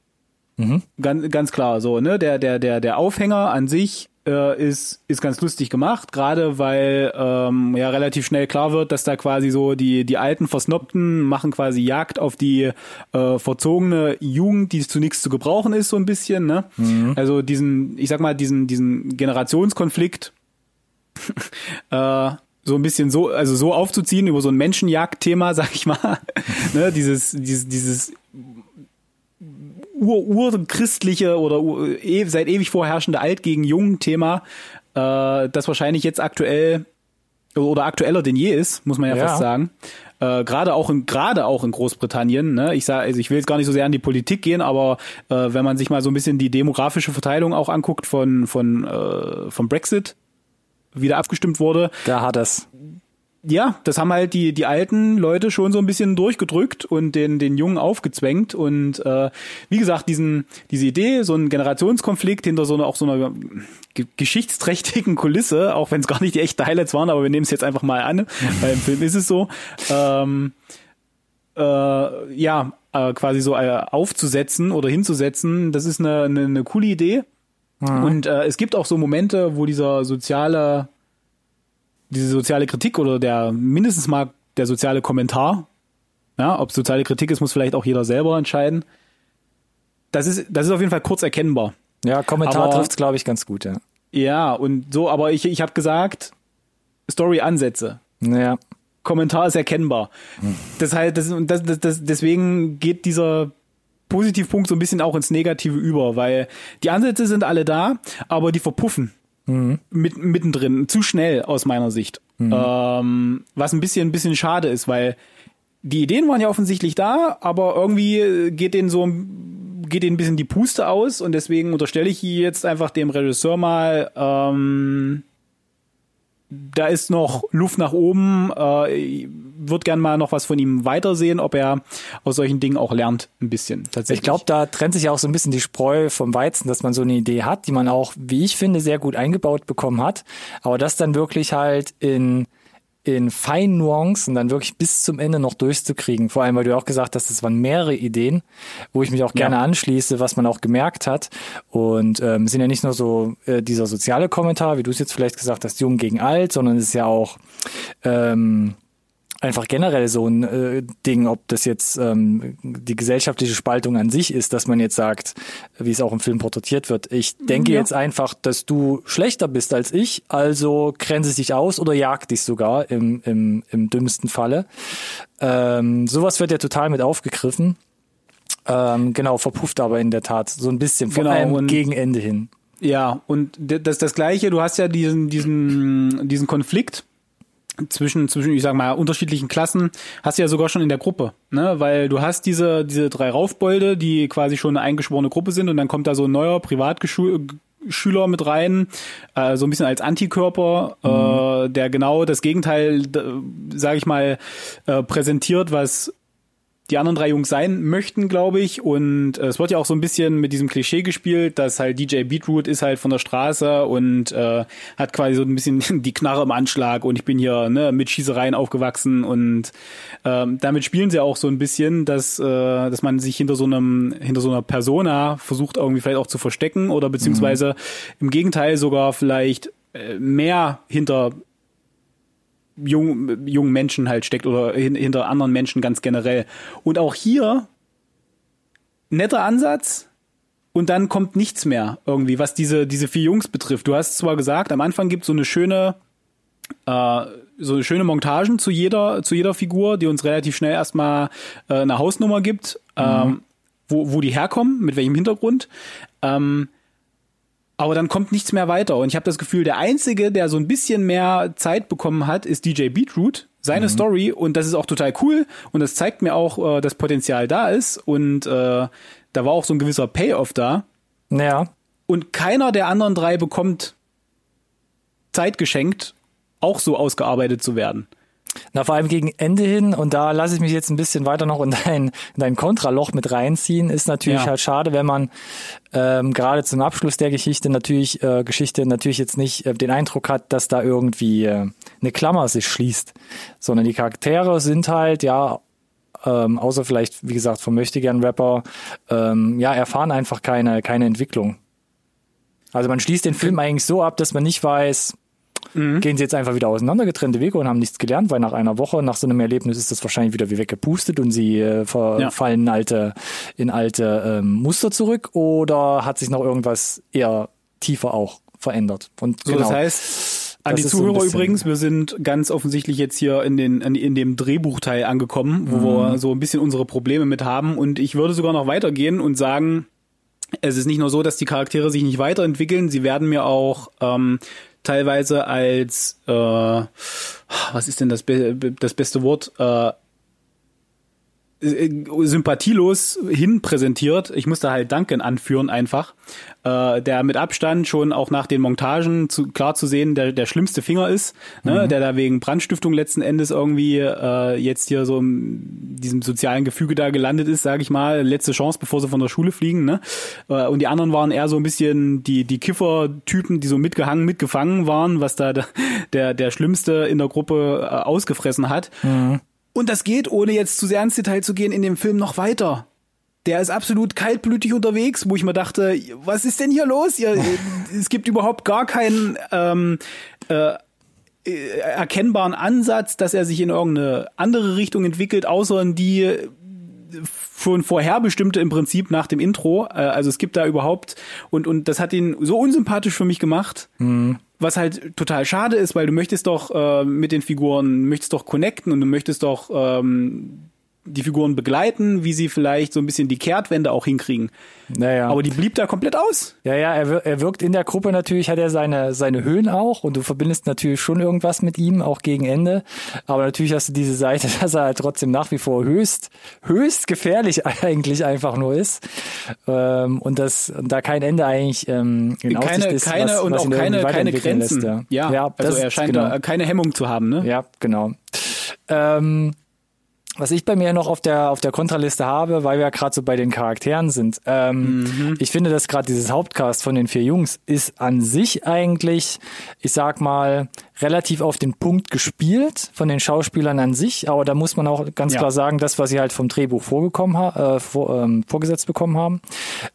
Mhm. Ganz, ganz klar, so, ne? Der, der, der, der Aufhänger an sich äh, ist, ist ganz lustig gemacht, gerade weil ähm, ja relativ schnell klar wird, dass da quasi so die, die alten Versnobten machen quasi Jagd auf die äh, verzogene Jugend, die zu nichts zu gebrauchen ist, so ein bisschen. Ne? Mhm. Also diesen, ich sag mal, diesen, diesen Generationskonflikt (laughs) äh, so ein bisschen so, also so aufzuziehen über so ein Menschenjagd-Thema, (laughs) sag ich mal. ne, dieses, dieses, dieses urchristliche oder ur, e, seit ewig vorherrschende Alt gegen Jung Thema, äh, das wahrscheinlich jetzt aktuell oder aktueller denn je ist, muss man ja, ja. fast sagen. Äh, gerade auch in gerade auch in Großbritannien. Ne? Ich sage, also ich will jetzt gar nicht so sehr an die Politik gehen, aber äh, wenn man sich mal so ein bisschen die demografische Verteilung auch anguckt von von äh, vom Brexit, wie da abgestimmt wurde. Da hat es ja, das haben halt die, die alten Leute schon so ein bisschen durchgedrückt und den, den Jungen aufgezwängt. Und äh, wie gesagt, diesen, diese Idee, so ein Generationskonflikt hinter so einer auch so einer geschichtsträchtigen Kulisse, auch wenn es gar nicht die echten Highlights waren, aber wir nehmen es jetzt einfach mal an, (laughs) weil im Film ist es so. Ähm, äh, ja, äh, quasi so äh, aufzusetzen oder hinzusetzen, das ist eine, eine, eine coole Idee. Mhm. Und äh, es gibt auch so Momente, wo dieser soziale diese soziale Kritik oder der mindestens mal der soziale Kommentar, ja, ob soziale Kritik ist, muss vielleicht auch jeder selber entscheiden. Das ist, das ist auf jeden Fall kurz erkennbar. Ja, Kommentar trifft es, glaube ich, ganz gut, ja. Ja, und so, aber ich, ich habe gesagt, Story-Ansätze. Ja. Kommentar ist erkennbar. Hm. Das heißt, das, das, das, das, deswegen geht dieser Positivpunkt so ein bisschen auch ins Negative über, weil die Ansätze sind alle da, aber die verpuffen mhm. mit, mittendrin, zu schnell aus meiner Sicht. Mhm. Ähm, was ein bisschen, ein bisschen schade ist, weil die Ideen waren ja offensichtlich da, aber irgendwie geht denen so geht denen ein bisschen die Puste aus und deswegen unterstelle ich jetzt einfach dem Regisseur mal, ähm, da ist noch Luft nach oben. Äh, wird gern mal noch was von ihm weitersehen, ob er aus solchen Dingen auch lernt, ein bisschen. Tatsächlich. Ich glaube, da trennt sich auch so ein bisschen die Spreu vom Weizen, dass man so eine Idee hat, die man auch, wie ich finde, sehr gut eingebaut bekommen hat. Aber das dann wirklich halt in in feinen Nuancen dann wirklich bis zum Ende noch durchzukriegen. Vor allem, weil du auch gesagt hast, es waren mehrere Ideen, wo ich mich auch gerne ja. anschließe, was man auch gemerkt hat. Und ähm, sind ja nicht nur so äh, dieser soziale Kommentar, wie du es jetzt vielleicht gesagt hast, jung gegen alt, sondern es ist ja auch ähm, einfach generell so ein äh, Ding, ob das jetzt ähm, die gesellschaftliche Spaltung an sich ist, dass man jetzt sagt, wie es auch im Film porträtiert wird, ich denke ja. jetzt einfach, dass du schlechter bist als ich, also grenze dich aus oder jag dich sogar im, im, im dümmsten Falle. Ähm, sowas wird ja total mit aufgegriffen. Ähm, genau, verpufft aber in der Tat so ein bisschen, vor genau, allem gegen Ende hin. Ja, und das das gleiche, du hast ja diesen diesen diesen Konflikt zwischen, zwischen, ich sag mal, unterschiedlichen Klassen hast du ja sogar schon in der Gruppe, ne? Weil du hast diese, diese drei Raufbolde, die quasi schon eine eingeschworene Gruppe sind und dann kommt da so ein neuer Privatschüler mit rein, äh, so ein bisschen als Antikörper, mhm. äh, der genau das Gegenteil, sage ich mal, äh, präsentiert, was die anderen drei Jungs sein möchten, glaube ich. Und äh, es wird ja auch so ein bisschen mit diesem Klischee gespielt, dass halt DJ Beatroot ist halt von der Straße und äh, hat quasi so ein bisschen (laughs) die Knarre im Anschlag und ich bin hier ne, mit Schießereien aufgewachsen und ähm, damit spielen sie auch so ein bisschen, dass, äh, dass man sich hinter so einem, hinter so einer Persona versucht irgendwie vielleicht auch zu verstecken oder beziehungsweise mhm. im Gegenteil sogar vielleicht äh, mehr hinter jung, jungen Menschen halt steckt oder hin, hinter anderen Menschen ganz generell. Und auch hier netter Ansatz und dann kommt nichts mehr irgendwie, was diese, diese vier Jungs betrifft. Du hast zwar gesagt, am Anfang gibt so eine schöne, äh, so eine schöne Montagen zu jeder, zu jeder Figur, die uns relativ schnell erstmal äh, eine Hausnummer gibt, mhm. ähm, wo, wo die herkommen, mit welchem Hintergrund. Ähm, aber dann kommt nichts mehr weiter. Und ich habe das Gefühl, der Einzige, der so ein bisschen mehr Zeit bekommen hat, ist DJ Beatroot. Seine mhm. Story. Und das ist auch total cool. Und das zeigt mir auch, äh, dass Potenzial da ist. Und äh, da war auch so ein gewisser Payoff da. Ja. Und keiner der anderen drei bekommt Zeit geschenkt, auch so ausgearbeitet zu werden. Na, vor allem gegen Ende hin, und da lasse ich mich jetzt ein bisschen weiter noch in dein, in dein Kontraloch mit reinziehen, ist natürlich ja. halt schade, wenn man ähm, gerade zum Abschluss der Geschichte natürlich, äh, Geschichte natürlich jetzt nicht äh, den Eindruck hat, dass da irgendwie äh, eine Klammer sich schließt, sondern die Charaktere sind halt, ja, ähm, außer vielleicht, wie gesagt, vom Möchtegern-Rapper, ähm, ja, erfahren einfach keine, keine Entwicklung. Also man schließt den Film eigentlich so ab, dass man nicht weiß, Mhm. gehen sie jetzt einfach wieder auseinander, getrennte Wege und haben nichts gelernt, weil nach einer Woche, nach so einem Erlebnis ist das wahrscheinlich wieder wie weggepustet und sie äh, verfallen in alte, in alte ähm, Muster zurück oder hat sich noch irgendwas eher tiefer auch verändert? Und So, genau. das heißt, an Das die so Zuhörer bisschen- übrigens, wir sind ganz offensichtlich jetzt hier in, den, in, in dem Drehbuchteil angekommen, wo Mhm. wir so ein bisschen unsere Probleme mit haben. Und ich würde sogar noch weitergehen und sagen, es ist nicht nur so, dass die Charaktere sich nicht weiterentwickeln, sie werden mir auch ähm, teilweise als, äh, was ist denn das, be das beste Wort, äh, sympathielos hin präsentiert. Ich musste halt Duncan anführen einfach, äh, der mit Abstand schon auch nach den Montagen zu, klar zu sehen, der der schlimmste Finger ist, ne, der da wegen Brandstiftung letzten Endes irgendwie äh, jetzt hier so in diesem sozialen Gefüge da gelandet ist, sage ich mal, letzte Chance, bevor sie von der Schule fliegen. Ne? Äh, und die anderen waren eher so ein bisschen die die Kiffer-Typen, die so mitgehangen, mitgefangen waren, was da der der, der Schlimmste in der Gruppe äh, ausgefressen hat. Und das geht, ohne jetzt zu sehr ins Detail zu gehen, in dem Film noch weiter. Der ist absolut kaltblütig unterwegs, wo ich mir dachte, was ist denn hier los? Ihr, (laughs) es gibt überhaupt gar keinen ähm, äh, äh, erkennbaren Ansatz, dass er sich in irgendeine andere Richtung entwickelt, außer in die schon vorherbestimmte im Prinzip nach dem Intro. Äh, Also es gibt da überhaupt und und das hat ihn so unsympathisch für mich gemacht. Was halt total schade ist, weil du möchtest doch äh, mit den Figuren, möchtest doch connecten und du möchtest doch ähm, die Figuren begleiten, wie sie vielleicht so ein bisschen die Kehrtwende auch hinkriegen. naja. Aber die blieb da komplett aus. Ja, ja, er, wir- er wirkt in der Gruppe natürlich, hat er seine, seine Höhen auch und du verbindest natürlich schon irgendwas mit ihm, auch gegen Ende. Aber natürlich hast du diese Seite, (laughs) dass er halt trotzdem nach wie vor höchst, höchst gefährlich (laughs) eigentlich einfach nur ist. Ähm, und das, da kein Ende eigentlich ähm, in Aussicht Keine, ist, keine was, und was auch keine, keine Grenzen. Lässt, ja. ja also das er scheint genau. da keine Hemmung zu haben, ne? Ja, genau. Ähm, was ich bei mir noch auf der auf der Kontraliste habe, weil wir ja gerade so bei den Charakteren sind. Ähm, Ich finde, dass gerade dieses Hauptcast von den vier Jungs ist an sich eigentlich, ich sag mal, relativ auf den Punkt gespielt von den Schauspielern an sich. Aber da muss man auch ganz Ja. klar sagen, das, was sie halt vom Drehbuch vorgekommen ha äh, vor, ähm, vorgesetzt bekommen haben.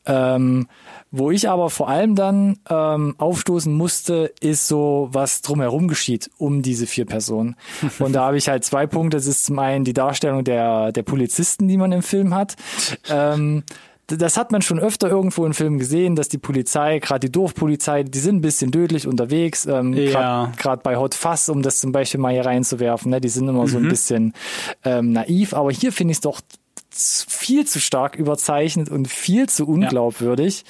Ähm, wo ich aber vor allem dann ähm, aufstoßen musste, ist so, was drumherum geschieht um diese vier Personen. (laughs) Und da habe ich halt zwei Punkte. Das ist zum einen die Darstellung der, der Polizisten, die man im Film hat. Ähm, das hat man schon öfter irgendwo in Filmen gesehen, dass die Polizei, gerade die Dorfpolizei, die sind ein bisschen dödlich unterwegs. Ähm, Ja. Gerade bei Hot Fuss, um das zum Beispiel mal hier reinzuwerfen, ne, die sind immer so ein bisschen ähm, naiv. Aber hier finde ich es doch viel zu stark überzeichnet und viel zu unglaubwürdig,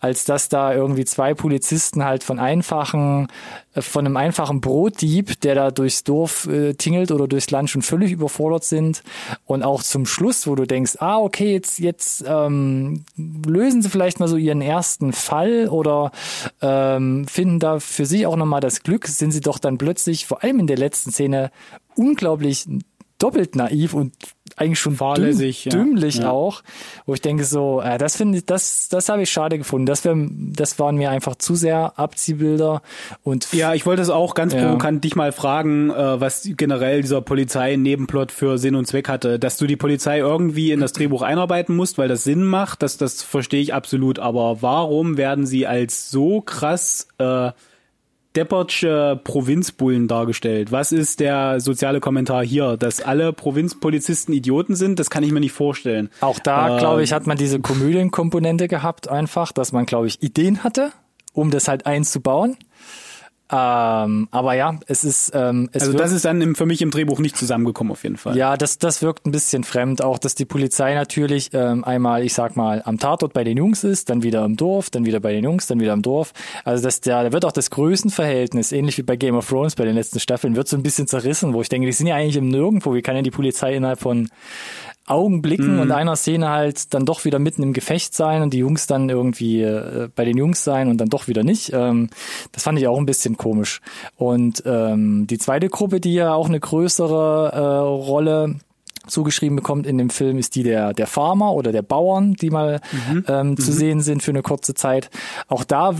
als dass da irgendwie zwei Polizisten halt von einfachen, äh, von einem einfachen Brotdieb, der da durchs Dorf äh, tingelt oder durchs Land schon völlig überfordert sind und auch zum Schluss, wo du denkst, ah okay, jetzt jetzt ähm, lösen sie vielleicht mal so ihren ersten Fall oder ähm, finden da für sich auch nochmal das Glück, sind sie doch dann plötzlich, vor allem in der letzten Szene, unglaublich doppelt naiv und eigentlich schon Fahrlässig, dümm, dümmlich Ja. auch, wo ich denke so, äh, das finde ich, das, das habe ich schade gefunden. Das, wär, das waren mir einfach zu sehr Abziehbilder und Ja, ich wollte es auch ganz Ja. provokant dich mal fragen, äh, was generell dieser Polizei-Nebenplot für Sinn und Zweck hatte. Dass du die Polizei irgendwie in das Drehbuch einarbeiten musst, weil das Sinn macht, das, das verstehe ich absolut. Aber warum werden sie als so krass äh, deppertsche Provinzbullen dargestellt? Was ist der soziale Kommentar hier? Dass alle Provinzpolizisten Idioten sind, das kann ich mir nicht vorstellen. Auch da, Äh, glaube ich, hat man diese Komödienkomponente gehabt, einfach, dass man, glaube ich, Ideen hatte, um das halt einzubauen. Ähm, aber ja, es ist, ähm, es Also wirkt, das ist dann im, für mich im Drehbuch nicht zusammengekommen auf jeden Fall. ja, das, das wirkt ein bisschen fremd. Auch, dass die Polizei natürlich ähm, einmal, ich sag mal, am Tatort bei den Jungs ist, dann wieder im Dorf, dann wieder bei den Jungs, dann wieder im Dorf. Also das, der, da wird auch das Größenverhältnis, ähnlich wie bei Game of Thrones bei den letzten Staffeln, wird so ein bisschen zerrissen, wo ich denke, die sind ja eigentlich im Nirgendwo. Wie kann ja die Polizei innerhalb von Augenblicken und einer Szene halt dann doch wieder mitten im Gefecht sein und die Jungs dann irgendwie äh, bei den Jungs sein und dann doch wieder nicht. Ähm, das fand ich auch ein bisschen komisch. Und ähm, die zweite Gruppe, die ja auch eine größere äh, Rolle zugeschrieben bekommt in dem Film, ist die der, der Farmer oder der Bauern, die mal mhm. ähm, zu mhm. sehen sind für eine kurze Zeit. Auch da,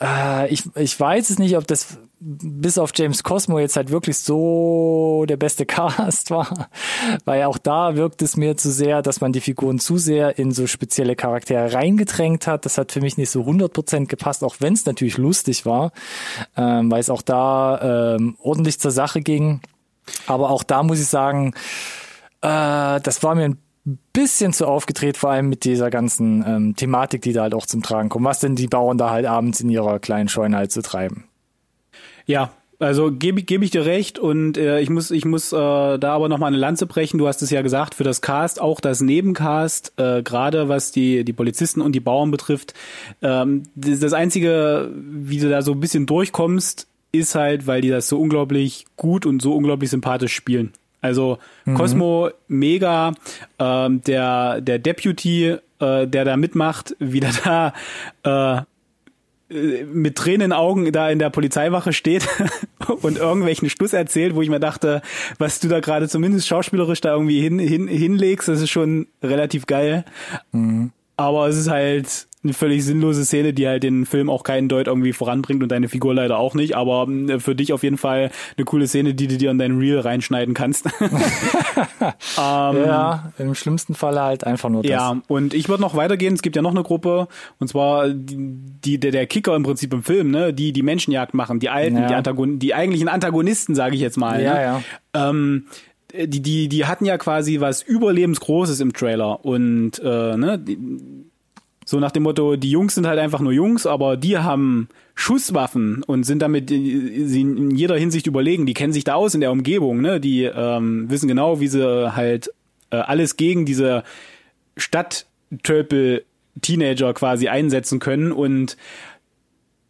äh, ich, ich weiß es nicht, ob das bis auf James Cosmo jetzt halt wirklich so der beste (laughs) Cast war, weil auch da wirkt es mir zu sehr, dass man die Figuren zu sehr in so spezielle Charaktere reingedrängt hat. Das hat für mich nicht so 100% gepasst, auch wenn es natürlich lustig war, ähm, weil es auch da ähm, ordentlich zur Sache ging. Aber auch da muss ich sagen, äh, das war mir ein bisschen zu aufgedreht, vor allem mit dieser ganzen ähm, Thematik, die da halt auch zum Tragen kommt. Was denn die Bauern da halt abends in ihrer kleinen Scheune halt zu so treiben. Ja, also gebe geb ich dir recht und äh, ich muss ich muss äh, da aber noch mal eine Lanze brechen. Du hast es ja gesagt für das Cast, auch das Nebencast, äh, gerade was die die Polizisten und die Bauern betrifft. Ähm, das, das einzige, wie du da so ein bisschen durchkommst, ist halt, weil die das so unglaublich gut und so unglaublich sympathisch spielen. Also mhm. Cosmo mega, ähm, der der Deputy, äh, der da mitmacht, (laughs) wieder da äh, mit Tränen in Augen da in der Polizeiwache steht (laughs) und irgendwelchen Schluss erzählt, wo ich mir dachte, was du da gerade zumindest schauspielerisch da irgendwie hin, hin, hinlegst, das ist schon relativ geil. Mhm. Aber es ist halt eine völlig sinnlose Szene, die halt den Film auch keinen Deut irgendwie voranbringt und deine Figur leider auch nicht, aber äh, für dich auf jeden Fall eine coole Szene, die du dir in dein Reel reinschneiden kannst. (laughs) (laughs) ähm, ja, im schlimmsten Fall halt einfach nur das. Ja, und ich würde noch weitergehen, es gibt ja noch eine Gruppe, und zwar die, der, der Kicker im Prinzip im Film, ne, die die Menschenjagd machen, die alten, ja. die Antagon die eigentlichen Antagonisten, sage ich jetzt mal. Ja, ne? ja. Ähm, die, die, die hatten ja quasi was Überlebensgroßes im Trailer und äh, ne, die, so nach dem Motto, die Jungs sind halt einfach nur Jungs, aber die haben Schusswaffen und sind damit in jeder Hinsicht überlegen. Die kennen sich da aus in der Umgebung, ne? Die ähm, wissen genau, wie sie halt äh, alles gegen diese Stadttölpel Teenager quasi einsetzen können und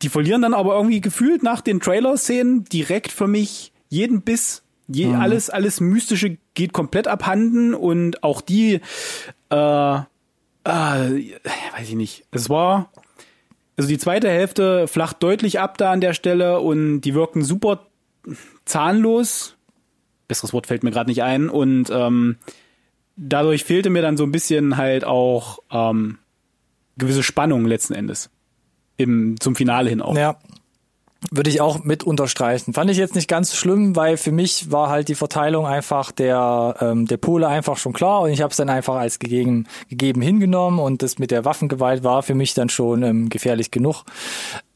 die verlieren dann aber irgendwie gefühlt nach den Trailer-Szenen direkt für mich jeden Biss. Je, mhm. Alles, alles Mystische geht komplett abhanden und auch die äh, ah, weiß ich nicht. Es war, also die zweite Hälfte flacht deutlich ab da an der Stelle und die wirken super zahnlos. Besseres Wort fällt mir gerade nicht ein und ähm, dadurch fehlte mir dann so ein bisschen halt auch ähm, gewisse Spannung letzten Endes im zum Finale hin auch. Ja, würde ich auch mit unterstreichen. Fand ich jetzt nicht ganz schlimm, weil für mich war halt die Verteilung einfach der, ähm, der Pole einfach schon klar und ich habe es dann einfach als gegeben, gegeben hingenommen und das mit der Waffengewalt war für mich dann schon ähm, gefährlich genug.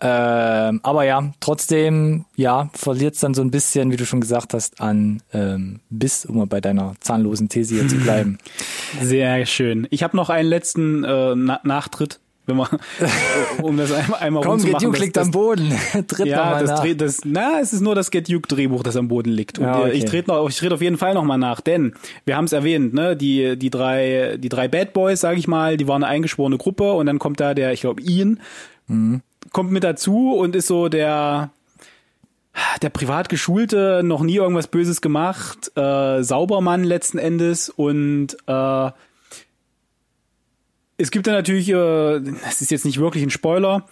Ähm, aber ja, trotzdem, ja, verliert es dann so ein bisschen, wie du schon gesagt hast, an ähm, Biss, um mal bei deiner zahnlosen These hier zu bleiben. (laughs) Sehr schön. Ich habe noch einen letzten äh, Na Nachtritt wenn man, (laughs) um das einmal, einmal Komm, Get Duke liegt am Boden. (laughs) Tritt ja, das, nach. das, na, es ist nur das Get Duke Drehbuch, das am Boden liegt. Und ja, okay. ich trete noch, ich trete auf jeden Fall noch mal nach, denn wir haben es erwähnt, ne, die, die drei, die drei Bad Boys, sage ich mal, die waren eine eingeschworene Gruppe und dann kommt da der, ich glaube, Ian, mhm. kommt mit dazu und ist so der, der privat geschulte, noch nie irgendwas Böses gemacht, äh, Saubermann letzten Endes und äh, es gibt da natürlich, äh, das ist jetzt nicht wirklich ein Spoiler,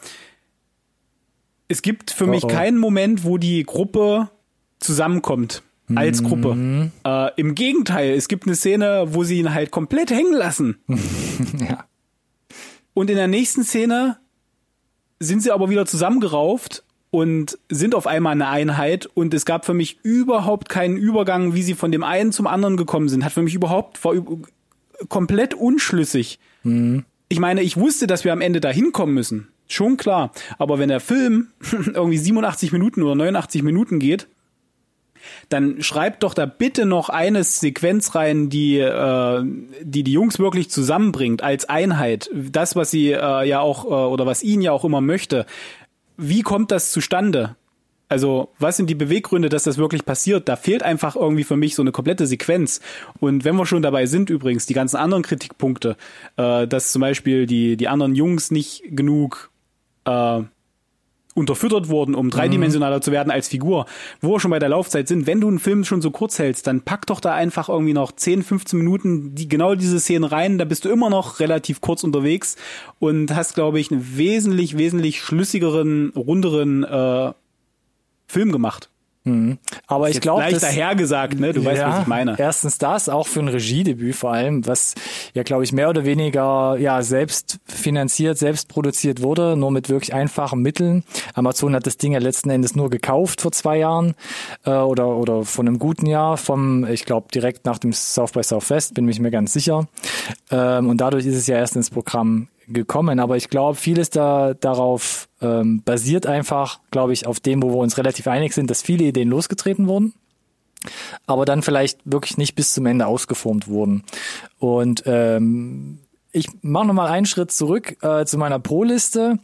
es gibt für oh, mich keinen Moment, wo die Gruppe zusammenkommt als Gruppe. Mhm. Äh, Im Gegenteil, es gibt eine Szene, wo sie ihn halt komplett hängen lassen. (laughs) ja. Und in der nächsten Szene sind sie aber wieder zusammengerauft und sind auf einmal eine Einheit und es gab für mich überhaupt keinen Übergang, wie sie von dem einen zum anderen gekommen sind. Hat für mich überhaupt war komplett unschlüssig. Mhm. Ich meine, ich wusste, dass wir am Ende da hinkommen müssen. Schon klar. Aber wenn der Film (laughs) irgendwie 87 Minuten oder 89 Minuten geht, dann schreibt doch da bitte noch eine Sequenz rein, die äh, die die Jungs wirklich zusammenbringt als Einheit. Das, was sie äh, ja auch äh, oder was ihn ja auch immer möchte. Wie kommt das zustande? Also, was sind die Beweggründe, dass das wirklich passiert? Da fehlt einfach irgendwie für mich so eine komplette Sequenz. Und wenn wir schon dabei sind, übrigens, die ganzen anderen Kritikpunkte, äh, dass zum Beispiel die, die anderen Jungs nicht genug äh, unterfüttert wurden, um dreidimensionaler mhm. zu werden als Figur, wo wir schon bei der Laufzeit sind, wenn du einen Film schon so kurz hältst, dann pack doch da einfach irgendwie noch 10, 15 Minuten die, genau diese Szenen rein, da bist du immer noch relativ kurz unterwegs und hast, glaube ich, einen wesentlich, wesentlich schlüssigeren, runderen äh, Film gemacht. Mhm. Aber ich glaube, leicht dahergesagt, ne? Du ja, weißt, was ich meine. Erstens das, auch für ein Regiedebüt vor allem, was ja, glaube ich, mehr oder weniger ja selbst finanziert, selbst produziert wurde, nur mit wirklich einfachen Mitteln. Amazon hat das Ding ja letzten Endes nur gekauft vor zwei Jahren äh, oder oder von einem guten Jahr, vom, ich glaube, direkt nach dem South by Southwest, bin ich mir ganz sicher. Ähm, und dadurch ist es ja erst ins Programm gekommen. Aber ich glaube, vieles da darauf ähm, basiert einfach, glaube ich, auf dem, wo wir uns relativ einig sind, dass viele Ideen losgetreten wurden aber dann vielleicht wirklich nicht bis zum Ende ausgeformt wurden. Und ähm, ich mache nochmal einen Schritt zurück äh, zu meiner Pro-Liste,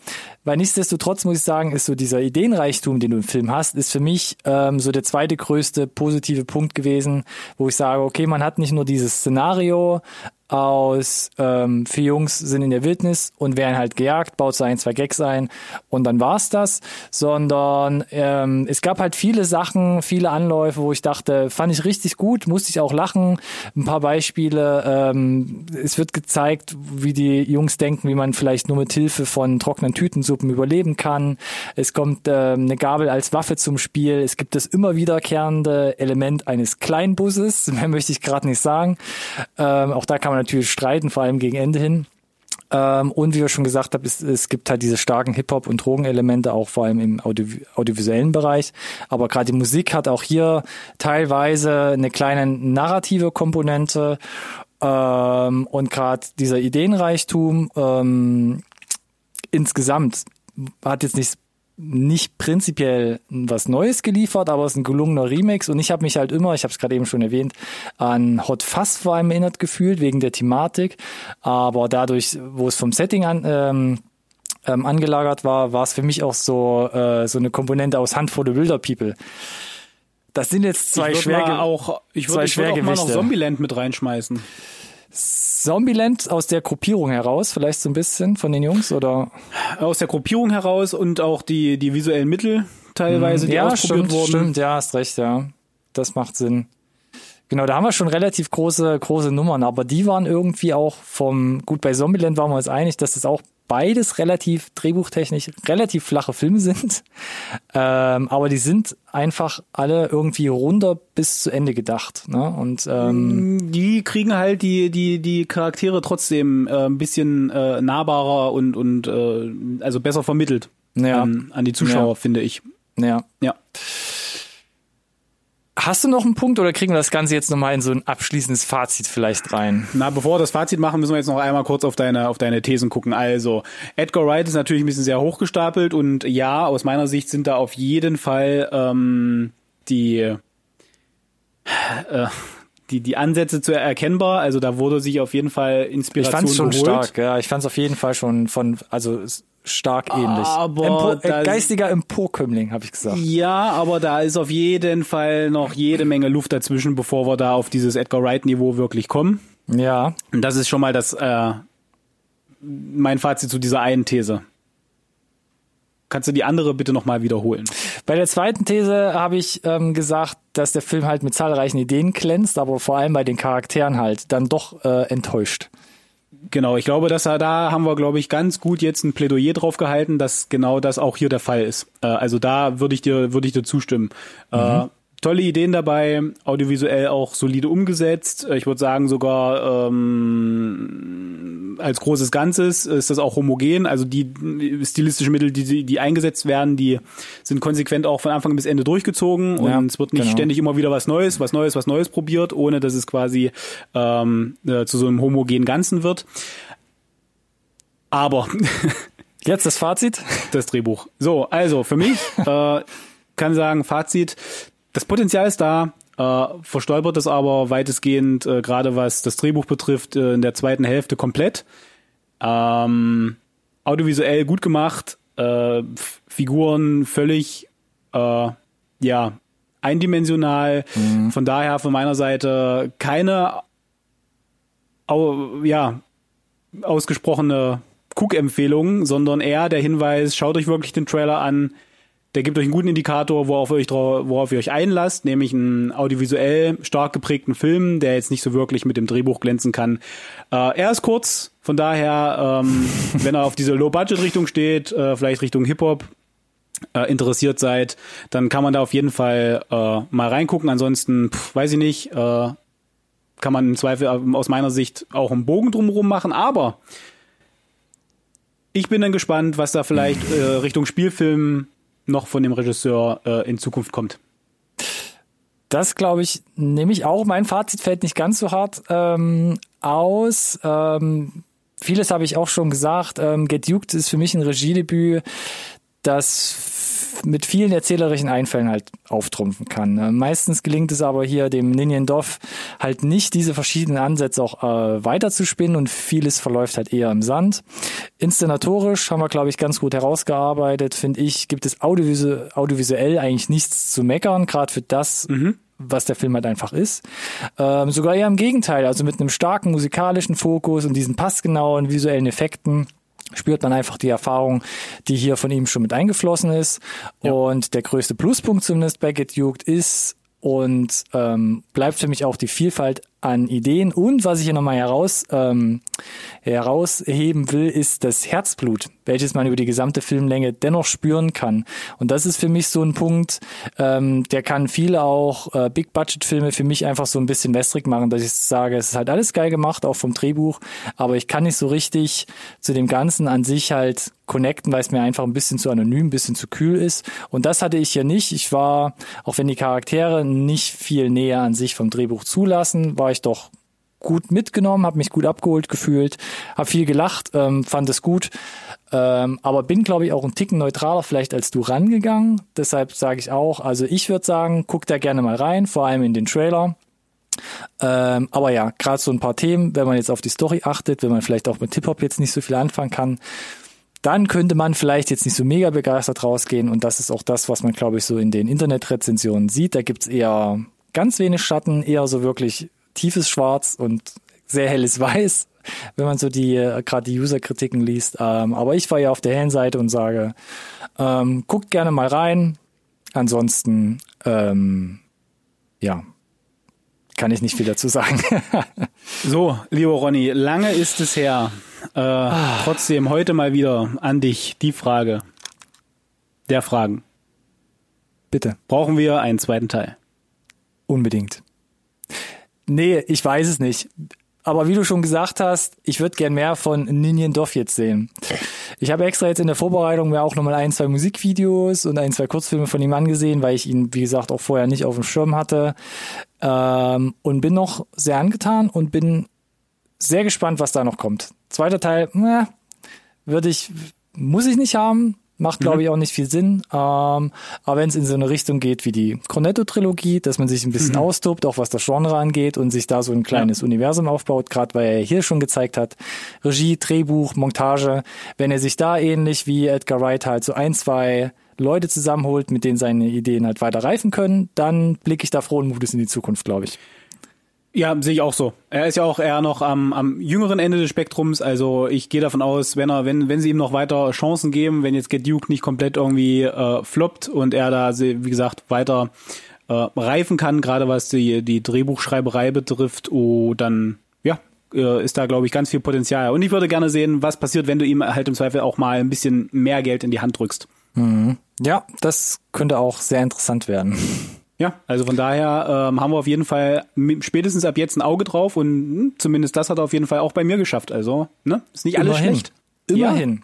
weil nichtsdestotrotz muss ich sagen, ist so dieser Ideenreichtum, den du im Film hast, ist für mich ähm, so der zweite größte positive Punkt gewesen, wo ich sage, okay, man hat nicht nur dieses Szenario, aus ähm, vier Jungs sind in der Wildnis und werden halt gejagt, baut so ein, zwei Gags ein und dann war's das, sondern ähm, es gab halt viele Sachen, viele Anläufe, wo ich dachte, fand ich richtig gut, musste ich auch lachen. Ein paar Beispiele, ähm, es wird gezeigt, wie die Jungs denken, wie man vielleicht nur mit Hilfe von trockenen Tütensuppen überleben kann. Es kommt ähm, eine Gabel als Waffe zum Spiel. Es gibt das immer wiederkehrende Element eines Kleinbusses, (laughs) mehr möchte ich gerade nicht sagen. Ähm, auch da kann man man natürlich streiten, vor allem gegen Ende hin. Ähm, und wie wir schon gesagt haben, es, es gibt halt diese starken Hip-Hop- und Drogenelemente, auch vor allem im Audio audiovisuellen Bereich. Aber gerade die Musik hat auch hier teilweise eine kleine narrative Komponente. Ähm, und gerade dieser Ideenreichtum ähm, insgesamt hat jetzt nicht nicht prinzipiell was Neues geliefert, aber es ist ein gelungener Remix und ich habe mich halt immer, ich habe es gerade eben schon erwähnt, an Hot Fuzz vor allem erinnert gefühlt wegen der Thematik, aber dadurch, wo es vom Setting an ähm, ähm, angelagert war, war es für mich auch so äh, so eine Komponente aus Hand for the Wilder People. Das sind jetzt zwei schwer auch ich würde würd auch mal noch Zombieland mit reinschmeißen. Zombieland aus der Gruppierung heraus, vielleicht so ein bisschen von den Jungs oder? Aus der Gruppierung heraus und auch die, die visuellen Mittel teilweise, die ja, ausprobiert stimmt, wurden. Stimmt, ja, hast recht, ja. Das macht Sinn. Genau, da haben wir schon relativ große, große Nummern, aber die waren irgendwie auch vom, gut, bei Zombieland waren wir uns einig, dass das auch beides relativ drehbuchtechnisch relativ flache Filme sind. Ähm, aber die sind einfach alle irgendwie runter bis zu Ende gedacht. Ne? Und ähm, die kriegen halt die die die Charaktere trotzdem äh, ein bisschen äh, nahbarer und und äh, also besser vermittelt ja. an, an die Zuschauer, ja. finde ich. Ja. Ja. Hast du noch einen Punkt oder kriegen wir das Ganze jetzt nochmal in so ein abschließendes Fazit vielleicht rein? Na, bevor wir das Fazit machen, müssen wir jetzt noch einmal kurz auf deine, auf deine Thesen gucken. Also, Edgar Wright ist natürlich ein bisschen sehr hochgestapelt und ja, aus meiner Sicht sind da auf jeden Fall ähm, die, äh, die, die Ansätze zu erkennbar. Also da wurde sich auf jeden Fall Inspiration Ich fand's schon geholt. stark, ja. Ich fand's auf jeden Fall schon von, also stark ähnlich. Aber Empor, äh, geistiger Emporkömmling, habe ich gesagt. Ja, aber da ist auf jeden Fall noch jede Menge Luft dazwischen, bevor wir da auf dieses Edgar Wright-Niveau wirklich kommen. Ja. Und das ist schon mal das äh, mein Fazit zu dieser einen These. Kannst du die andere bitte nochmal wiederholen? Bei der zweiten These habe ich ähm, gesagt, dass der Film halt mit zahlreichen Ideen glänzt, aber vor allem bei den Charakteren halt dann doch äh, enttäuscht. Genau, ich glaube, dass er, da haben wir, glaube ich, ganz gut jetzt ein Plädoyer drauf gehalten, dass genau das auch hier der Fall ist. Äh, also da würde ich dir, würde ich dir zustimmen. Äh, mhm. Äh, tolle Ideen dabei, audiovisuell auch solide umgesetzt. Ich würde sagen, sogar ähm, als großes Ganzes ist das auch homogen. Also die stilistischen Mittel, die, die eingesetzt werden, die sind konsequent auch von Anfang bis Ende durchgezogen und ja, es wird nicht genau. ständig immer wieder was Neues, was Neues, was Neues probiert, ohne dass es quasi ähm, äh, zu so einem homogenen Ganzen wird. Aber (laughs) Jetzt das Fazit? Das Drehbuch. So, also für mich (laughs) äh, kann sagen, Fazit, das Potenzial ist da, äh, verstolpert es aber weitestgehend, äh, gerade was das Drehbuch betrifft, äh, in der zweiten Hälfte komplett. Ähm, audiovisuell gut gemacht, äh, Figuren völlig, äh, ja, eindimensional. Mhm. Von daher von meiner Seite keine, au, ja, ausgesprochene Cook-Empfehlung, sondern eher der Hinweis, schaut euch wirklich den Trailer an, der gibt euch einen guten Indikator, worauf ihr euch, worauf ihr euch einlasst, nämlich einen audiovisuell stark geprägten Film, der jetzt nicht so wirklich mit dem Drehbuch glänzen kann. Äh, er ist kurz, von daher, ähm, (laughs) wenn er auf diese Low-Budget-Richtung steht, äh, vielleicht Richtung Hip-Hop, äh, interessiert seid, dann kann man da auf jeden Fall äh, mal reingucken. Ansonsten, pf, weiß ich nicht, äh, kann man im Zweifel äh, aus meiner Sicht auch einen Bogen drumherum machen. Aber ich bin dann gespannt, was da vielleicht äh, Richtung Spielfilm noch von dem Regisseur äh, in Zukunft kommt. Das glaube ich, nehme ich auch. Mein Fazit fällt nicht ganz so hart ähm, aus. Ähm, vieles habe ich auch schon gesagt. Ähm, Get Duked ist für mich ein Regiedebüt, das mit vielen erzählerischen Einfällen halt auftrumpfen kann. Äh, meistens gelingt es aber hier dem Ninian Doff halt nicht, diese verschiedenen Ansätze auch äh, weiterzuspinnen und vieles verläuft halt eher im Sand. Inszenatorisch haben wir, glaube ich, ganz gut herausgearbeitet, finde ich, gibt es audiovisuell, audiovisuell eigentlich nichts zu meckern, gerade für das, mhm was der Film halt einfach ist. Ähm, sogar eher im Gegenteil, also mit einem starken musikalischen Fokus und diesen passgenauen visuellen Effekten spürt man einfach die Erfahrung, die hier von ihm schon mit eingeflossen ist. Ja. Und der größte Pluspunkt zumindest bei Get Juked ist und ähm, bleibt für mich auch die Vielfalt an Ideen. Und was ich hier nochmal heraus, ähm, herausheben will, ist das Herzblut, welches man über die gesamte Filmlänge dennoch spüren kann. Und das ist für mich so ein Punkt, ähm, der kann viele auch äh, Big-Budget-Filme für mich einfach so ein bisschen wässrig machen, dass ich sage, es ist halt alles geil gemacht, auch vom Drehbuch, aber ich kann nicht so richtig zu dem Ganzen an sich halt connecten, weil es mir einfach ein bisschen zu anonym, ein bisschen zu kühl ist. Und das hatte ich hier nicht. Ich war, auch wenn die Charaktere nicht viel näher an sich vom Drehbuch zulassen, war ich doch gut mitgenommen, habe mich gut abgeholt gefühlt, habe viel gelacht, ähm, fand es gut, ähm, aber bin, glaube ich, auch ein Ticken neutraler vielleicht als du rangegangen. Deshalb sage ich auch, also ich würde sagen, guck da gerne mal rein, vor allem in den Trailer. Ähm, aber ja, gerade so ein paar Themen, wenn man jetzt auf die Story achtet, wenn man vielleicht auch mit Hip-Hop jetzt nicht so viel anfangen kann, dann könnte man vielleicht jetzt nicht so mega begeistert rausgehen. Und das ist auch das, was man, glaube ich, so in den Internetrezensionen sieht. Da gibt's eher ganz wenig Schatten, eher so wirklich tiefes Schwarz und sehr helles (laughs) Weiß, wenn man so die äh, gerade die User-Kritiken liest. Ähm, aber ich war ja auf der Hellenseite und sage, ähm, guckt gerne mal rein. Ansonsten, ähm, ja, kann ich nicht viel dazu sagen. (laughs) so, lieber Ronny, lange ist es her. Äh, ah. Trotzdem heute mal wieder an dich die Frage der Fragen. Bitte. Brauchen wir einen zweiten Teil? Unbedingt. Nee, ich weiß es nicht. Aber wie du schon gesagt hast, ich würde gern mehr von Ninian Doff jetzt sehen. Ich habe extra jetzt in der Vorbereitung mir auch nochmal ein, zwei Musikvideos und ein, zwei Kurzfilme von ihm angesehen, weil ich ihn, wie gesagt, auch vorher nicht auf dem Schirm hatte. Ähm, und bin noch sehr angetan und bin sehr gespannt, was da noch kommt. Zweiter Teil, ne, würde ich, muss ich nicht haben. Macht, glaube mhm. ich, auch nicht viel Sinn. Ähm, aber wenn es in so eine Richtung geht wie die Cornetto-Trilogie, dass man sich ein bisschen mhm. austobt, auch was das Genre angeht und sich da so ein kleines ja. Universum aufbaut, gerade weil er hier schon gezeigt hat, Regie, Drehbuch, Montage, wenn er sich da ähnlich wie Edgar Wright halt so ein, zwei Leute zusammenholt, mit denen seine Ideen halt weiter reifen können, dann blicke ich da frohen Mutes in die Zukunft, glaube ich. Ja, sehe ich auch so. Er ist ja auch eher noch am, am jüngeren Ende des Spektrums. Also ich gehe davon aus, wenn er, wenn, wenn sie ihm noch weiter Chancen geben, wenn jetzt Get Duke nicht komplett irgendwie äh, floppt und er da, wie gesagt, weiter äh, reifen kann, gerade was die, die Drehbuchschreiberei betrifft, oh, dann ja, äh, ist da, glaube ich, ganz viel Potenzial. Und ich würde gerne sehen, was passiert, wenn du ihm halt im Zweifel auch mal ein bisschen mehr Geld in die Hand drückst. Mhm. Ja, das könnte auch sehr interessant werden. Ja, also von daher ähm, haben wir auf jeden Fall spätestens ab jetzt ein Auge drauf und mh, hm, zumindest das hat er auf jeden Fall auch bei mir geschafft. Also, ne? Ist nicht alles Immerhin. schlecht. Immerhin. Ja.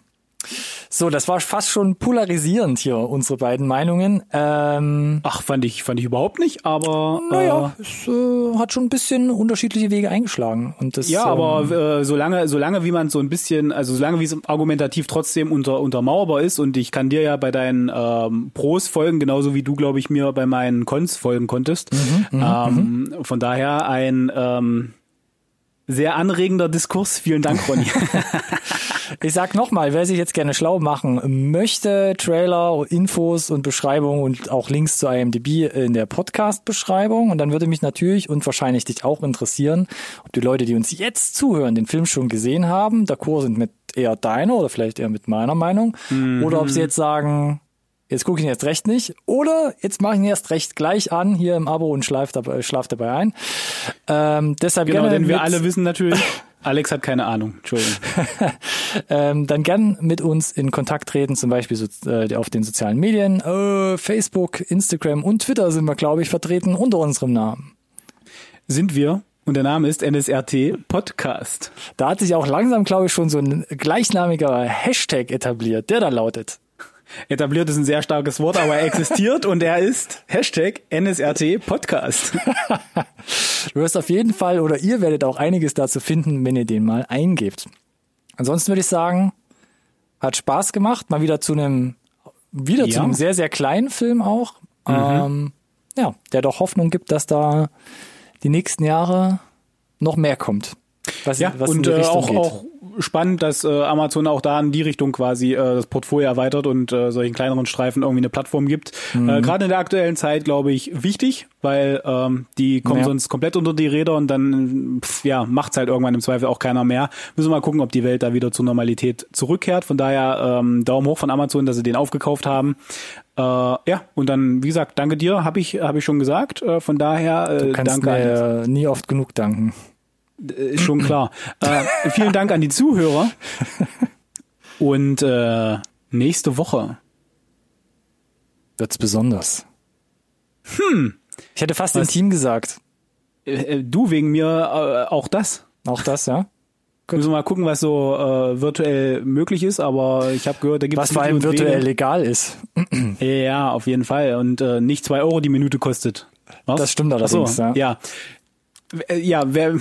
So, das war fast schon polarisierend hier, unsere beiden Meinungen. Ähm, Ach, fand ich, fand ich überhaupt nicht, aber. Naja, äh, es äh, hat schon ein bisschen unterschiedliche Wege eingeschlagen. Und das, ja, aber ähm, äh, solange, solange wie man so ein bisschen, also solange wie es argumentativ trotzdem unter, untermauerbar ist und ich kann dir ja bei deinen ähm, Pros folgen, genauso wie du, glaube ich, mir bei meinen Cons folgen konntest. Mhm, mhm ähm, mhm. von daher ein ähm, sehr anregender Diskurs. Vielen Dank, Ronny. (laughs) (laughs) Ich sag nochmal, wer sich jetzt gerne schlau machen möchte, Trailer, Infos und Beschreibungen und auch Links zu IMDb in der Podcast-Beschreibung. Und dann würde mich natürlich und wahrscheinlich dich auch interessieren, ob die Leute, die uns jetzt zuhören, den Film schon gesehen haben, d'accord sind mit eher deiner oder vielleicht eher mit meiner Meinung. Mhm. Oder ob sie jetzt sagen, jetzt gucke ich ihn erst recht nicht. Oder jetzt mache ich ihn erst recht gleich an hier im Abo und schlaf dabei, schlaf dabei ein. Ähm, deshalb genau, denn wir alle wissen natürlich, (laughs) Alex hat keine Ahnung, Entschuldigung. (laughs) ähm, dann gern mit uns in Kontakt treten, zum Beispiel so, äh, auf den sozialen Medien. Äh, Facebook, Instagram und Twitter sind wir, glaube ich, vertreten unter unserem Namen. Sind wir? Und der Name ist NSRT Podcast. Da hat sich auch langsam, glaube ich, schon so ein gleichnamiger Hashtag etabliert, der da lautet. Etabliert ist ein sehr starkes Wort, aber er existiert und er ist Hashtag NSRT Podcast. du wirst auf jeden Fall oder ihr werdet auch einiges dazu finden, wenn ihr den mal eingebt. Ansonsten würde ich sagen, hat Spaß gemacht, mal wieder zu einem, wieder ja. zu einem sehr, sehr kleinen Film auch. Mhm. Ähm, ja, der doch Hoffnung gibt, dass da die nächsten Jahre noch mehr kommt. Was, ja, was und äh, auch, geht. auch spannend, dass äh, Amazon auch da in die Richtung quasi äh, das Portfolio erweitert und äh, solchen kleineren Streifen irgendwie eine Plattform gibt. Mhm. Äh, Gerade in der aktuellen Zeit, glaube ich, wichtig, weil ähm, die kommen ja. sonst komplett unter die Räder und dann pf, ja macht's halt irgendwann im Zweifel auch keiner mehr. Müssen wir mal gucken, ob die Welt da wieder zur Normalität zurückkehrt. Von daher ähm, Daumen hoch von Amazon, dass sie den aufgekauft haben. Äh, ja, und dann, wie gesagt, danke dir, habe ich, hab ich schon gesagt. Äh, von daher, äh, du kannst danke. Mir nie oft genug danken. Ist schon klar. äh, vielen Dank an die Zuhörer. Und äh, nächste Woche wird's besonders. Hm. Ich hätte fast Was? Team gesagt. Äh, äh, du wegen mir äh, auch das. Auch das, ja. Gut. (laughs) Müssen wir mal gucken, was so äh, virtuell möglich ist, aber ich habe gehört, da gibt es. Was vor allem virtuell Wege. legal ist. (clears throat) ja, auf jeden Fall. Und äh, nicht zwei Euro die Minute kostet. Was? Das stimmt allerdings, so, ja. Ja, ja wer,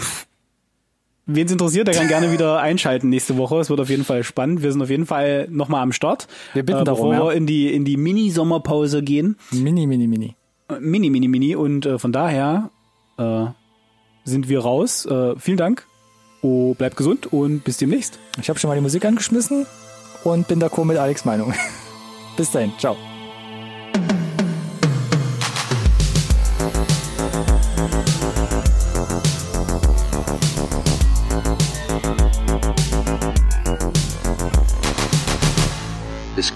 Wen es interessiert, der kann gerne wieder (laughs) einschalten nächste Woche. Es wird auf jeden Fall spannend. Wir sind auf jeden Fall nochmal am Start. Wir bitten äh, darum, bevor ja. wir in die, in die Mini-Sommerpause gehen. Mini, mini, mini. Äh, mini, mini, mini. Und äh, von daher äh, sind wir raus. Äh, vielen Dank. Oh, bleibt gesund und bis demnächst. Ich habe schon mal die Musik angeschmissen und bin d'accord mit Alex Meinung. (laughs) bis dahin. Ciao.